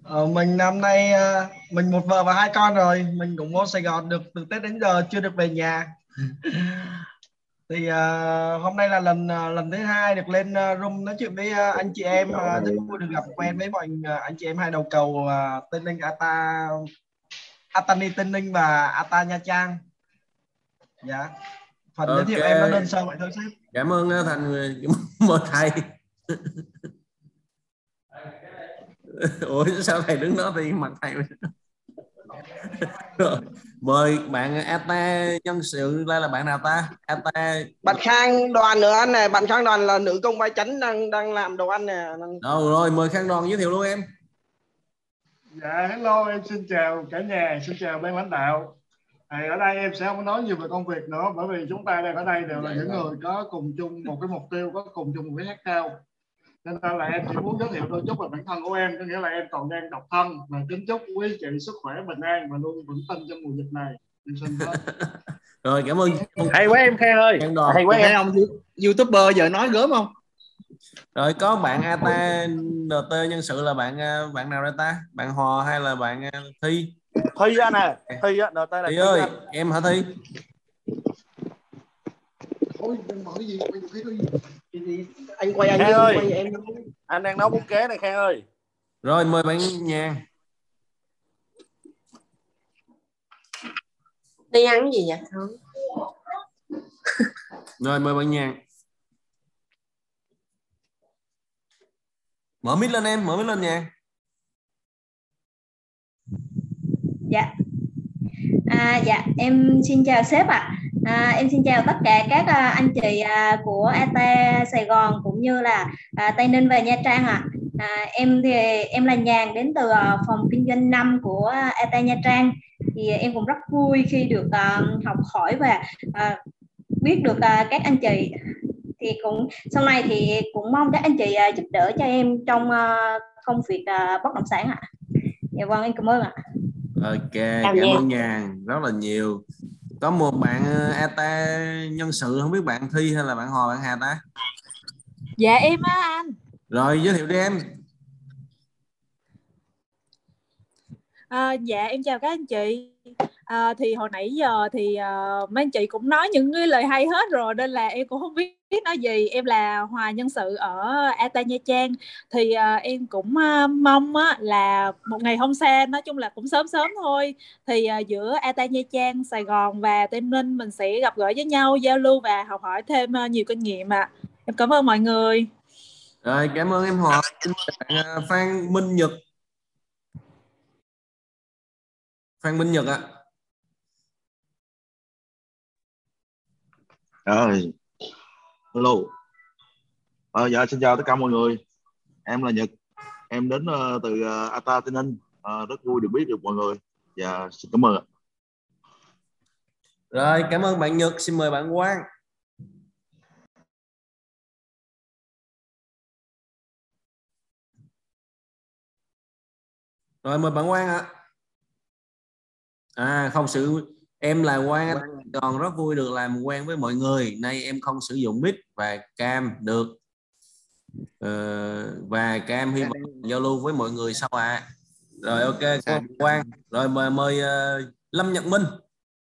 U: ờ, mình năm nay ờ, mình một vợ và hai con rồi. Mình cũng vô Sài Gòn được từ Tết đến giờ chưa được về nhà. Thì ờ, hôm nay là lần ờ, lần thứ hai được lên room nói chuyện với anh chị em rất vui được gặp quen với mọi anh chị em hai đầu cầu uh, Tây Ninh Ata Atani Tây Ninh và Ata Nha Trang. Dạ. Phần giới thiệu em nó đơn sơ vậy thôi sếp.
C: Cảm ơn Thành mời thầy ủa sao thầy đứng đó thì mặt thầy Rồi, mời bạn Ata nhân sự đây là bạn nào ta Ata
U: bạn Khang đoàn nữa anh này bạn Khang đoàn là nữ công vai chánh đang đang làm đồ ăn nè đang-
C: đâu rồi mời Khang Đoàn giới thiệu luôn em
V: Dạ, hello, em xin chào cả nhà, xin chào ban lãnh đạo. À, ở đây em sẽ không nói nhiều về công việc nữa, bởi vì chúng ta đang ở đây đều là những người có cùng chung một cái mục tiêu, có cùng chung một cái khát khao. Nên là em chỉ muốn giới thiệu đôi chút về bản thân của em, có nghĩa là em còn đang độc thân và kính chúc quý chị sức khỏe, bình an và luôn vững tin trong mùa dịch này. Em xin
C: rồi cảm ơn
V: Hay quá em Khang ơi. Hay quá em.
B: không youtuber giờ nói gớm không
C: rồi có bạn Ata NT nhân sự là bạn ờ, bạn nào đây ta bạn Hòa hay là bạn ờ, Thi
G: Thi anh à, Thi á, NT là
C: Thi ơi
G: anh.
C: em hả Thi
U: Thôi, đừng mở gì, cái gì. Anh quay anh Dương,
G: ơi.
U: quay em
G: Anh đang nấu bún kế này Khang ơi.
C: rồi mời bạn Nhàn
R: đi ăn cái gì vậy không
C: rồi mời bạn Nhàn mở mic lên em mở mic lên Nhàn
W: Dạ. À, dạ em xin chào sếp ạ. À, em xin chào tất cả các à, anh chị à, của AT Sài Gòn cũng như là à, Tây Ninh và Nha Trang ạ. À, em thì em là Nhàn đến từ à, phòng kinh doanh 5 của AT Nha Trang. Thì em cũng rất vui khi được à, học hỏi và à, biết được à, các anh chị thì cũng sau này thì cũng mong các anh chị à, giúp đỡ cho em trong à, công việc à, bất động sản ạ. Dạ vâng em cảm ơn ạ.
C: ok cảm
W: nha.
C: ơn Nhàn rất là nhiều có một bạn ờ, Ata nhân sự không biết bạn Thi hay là bạn Hòa bạn Hà ta
X: Dạ em á anh.
C: rồi giới thiệu đi em
X: À, dạ em chào các anh chị à, thì hồi nãy giờ thì uh, mấy anh chị cũng nói những cái lời hay hết rồi nên là em cũng không biết nói gì. Em là hòa nhân sự ở Ata Nha Trang. Thì uh, em cũng uh, mong á, là một ngày không xa nói chung là cũng sớm sớm thôi thì uh, giữa Ata Nha Trang Sài Gòn và Tây Ninh mình sẽ gặp gỡ với nhau giao lưu và học hỏi thêm uh, nhiều kinh nghiệm ạ. À. em cảm ơn mọi người.
C: Rồi cảm ơn em Hòa xin bạn Phan Minh Nhật. Phan Minh Nhật ạ. à.
Y: Rồi hello. À, dạ xin chào tất cả mọi người. Em là Nhật. Em đến uh, từ uh, Ata Tây Ninh. Uh, rất vui được biết được mọi người. Và dạ, xin cảm ơn
C: rồi cảm ơn bạn Nhật. Xin mời bạn Quang. Rồi mời bạn Quang ạ. À không sự em là Quang còn rất vui được làm quen với mọi người. Nay em không sử dụng mic và cam được. Uh, và cam hy vọng giao lưu với mọi người sau ạ. À. rồi ok cô Quang. Rồi mời mời uh, Lâm Nhật Minh.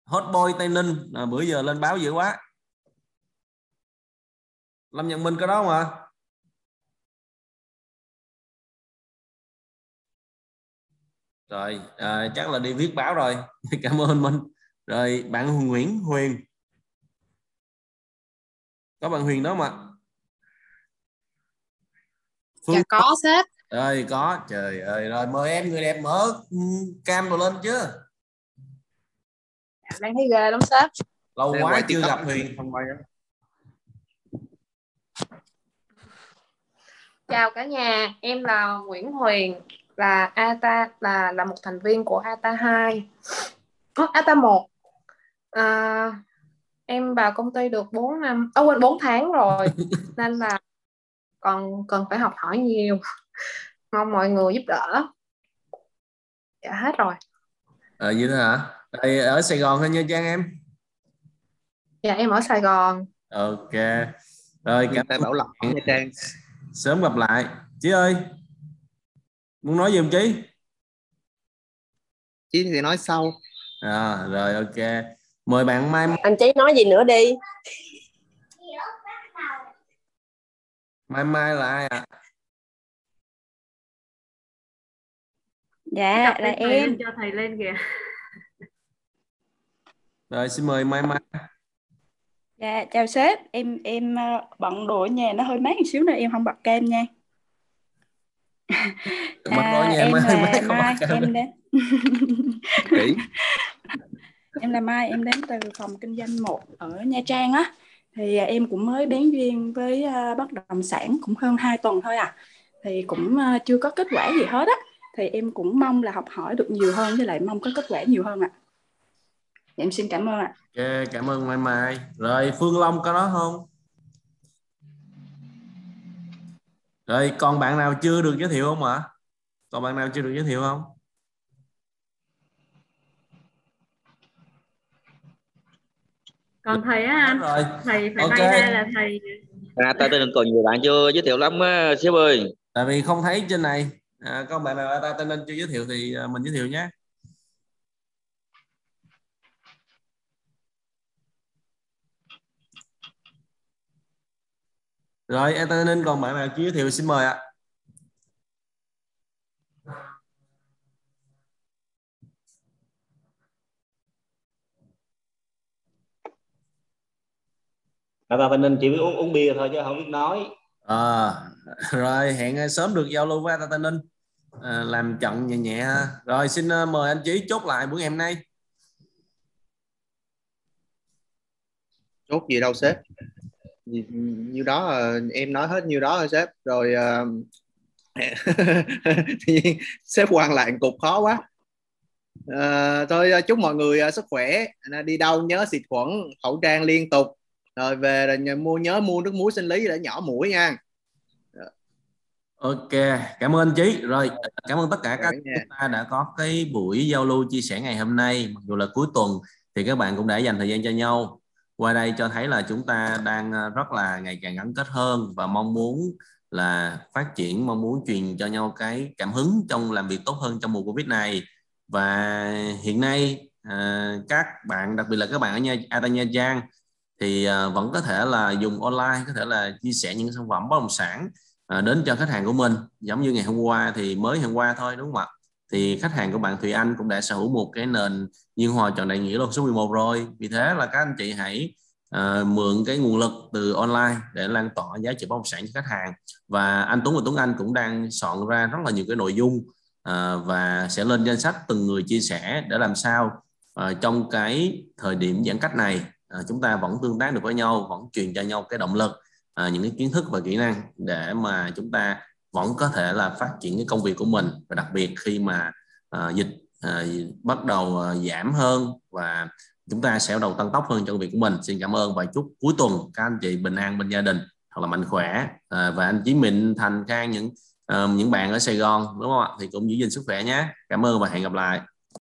C: Hot boy Tây Ninh. À, bữa giờ lên báo dữ quá. Lâm Nhật Minh có đó mà rồi à, chắc là đi viết báo rồi. Cảm ơn Minh rồi bạn Nguyễn Huyền. Có bạn Huyền đó mà
Z: Phương... dạ có sếp.
C: Rồi có. Trời ơi rồi mời em người đẹp mở cam rồi lên chưa
Z: dạ, đang thấy ghê lắm sếp.
C: Lâu quá chưa gặp Huyền.
Z: chào cả nhà em là Nguyễn Huyền là ATA là là một thành viên của ATA 2 ATA 1 à, em vào công ty được 4 năm à, quên 4 tháng rồi. Nên là còn cần phải học hỏi nhiều. Mong mọi người giúp đỡ. Dạ hết rồi.
C: Ờ à, vậy đó hả? Đây, ở Sài Gòn hay Nha Trang em.
Z: Dạ em ở Sài Gòn.
C: Ok. Rồi cảm
B: ơn Bảo Lộc Nha Trang.
C: Sớm gặp lại. Chị ơi muốn nói gì không chí?
B: Chí thì nói sau.
C: À, rồi ok mời bạn mai
R: anh chí nói gì nữa đi.
C: Mai mai là ai ạ? À?
Z: dạ là em.
K: lên, cho thầy lên kìa.
C: Rồi xin mời mai mai.
Z: Dạ chào sếp. Em em ờ, bận đồ ở nhà nó hơi mát một xíu nữa em không bật kem nha.
C: À, em
Z: mai,
C: là
Z: mai, mai em đến em là Mai em đến từ phòng kinh doanh một ở Nha Trang á. Thì à, em cũng mới bén duyên với à, bất động sản cũng hơn 2 tuần thôi à. Thì cũng à, chưa có kết quả gì hết á. Thì em cũng mong là học hỏi được nhiều hơn với lại mong có kết quả nhiều hơn ạ. À. em xin cảm ơn ạ.
C: À. okay, cảm ơn Mai Mai. Rồi Phương Long có đó không? Rồi còn bạn nào chưa được giới thiệu không ạ? Còn bạn nào chưa được giới thiệu không?
K: Còn thầy á anh?
C: Rồi.
K: thầy phải
C: okay.
K: bay ra là thầy
E: à ta tên còn nhiều bạn chưa giới thiệu lắm á sếp ơi.
C: Tại vì không thấy trên này. À, có bạn nào ta tên nên chưa giới thiệu thì à, mình giới thiệu nhé. Rồi Antonin còn bạn nào chưa giới thiệu xin mời ạ.
N: à, và mình chỉ biết uống, uống bia thôi chứ không biết nói.
C: À, rồi hẹn sớm được giao lưu với Tata Ninh. À, làm trận nhẹ nhẹ rồi xin uh, mời anh Chí chốt lại buổi ngày hôm nay.
B: Chốt gì đâu sếp? Như đó em nói hết như đó rồi sếp. Rồi uh, sếp quan lại cục khó quá. À, thôi chúc mọi người sức khỏe. Đi đâu nhớ xịt khuẩn khẩu trang liên tục rồi về rồi mua nhớ mua nước muối sinh lý để nhỏ mũi nha
C: Ok, cảm ơn anh Chí. Rồi, cảm ơn tất cả các chúng ta đã có cái buổi giao lưu chia sẻ ngày hôm nay. Mặc dù là cuối tuần thì các bạn cũng đã dành thời gian cho nhau. Qua đây cho thấy là chúng ta đang ờ, rất là ngày càng gắn kết hơn và mong muốn là phát triển, mong muốn truyền cho nhau cái cảm hứng trong làm việc tốt hơn trong mùa Covid này. Và hiện nay à, các bạn đặc biệt là các bạn ở nha Ata Nha Trang thì à, vẫn có thể là dùng online có thể là chia sẻ những sản phẩm bất động sản à, đến cho khách hàng của mình. Giống như ngày hôm qua thì mới hôm qua thôi đúng không ạ? Thì khách hàng của bạn Thùy Anh cũng đã sở hữu một cái nền Nhiên Hòa chọn đại nghĩa lô số 11 rồi. Vì thế là các anh chị hãy uh, mượn cái nguồn lực từ online để lan tỏa giá trị bất động sản cho khách hàng. Và anh Tuấn và Tuấn Anh cũng đang soạn ra rất là nhiều cái nội dung uh, và sẽ lên danh sách từng người chia sẻ để làm sao uh, trong cái thời điểm giãn cách này à, chúng ta vẫn tương tác được với nhau vẫn truyền cho nhau cái động lực à, những cái kiến thức và kỹ năng để mà chúng ta vẫn có thể là phát triển cái công việc của mình. Và đặc biệt khi mà à, dịch à, bắt đầu à, giảm hơn và chúng ta sẽ đầu tăng tốc hơn trong công việc của mình xin cảm ơn. Và chúc cuối tuần các anh chị bình an bên gia đình thật là mạnh khỏe. À, và anh Chí Mịn Thành Khang những uh, những bạn ở Sài Gòn đúng không ạ? Thì cũng giữ gìn sức khỏe nhé. Cảm ơn và hẹn gặp lại.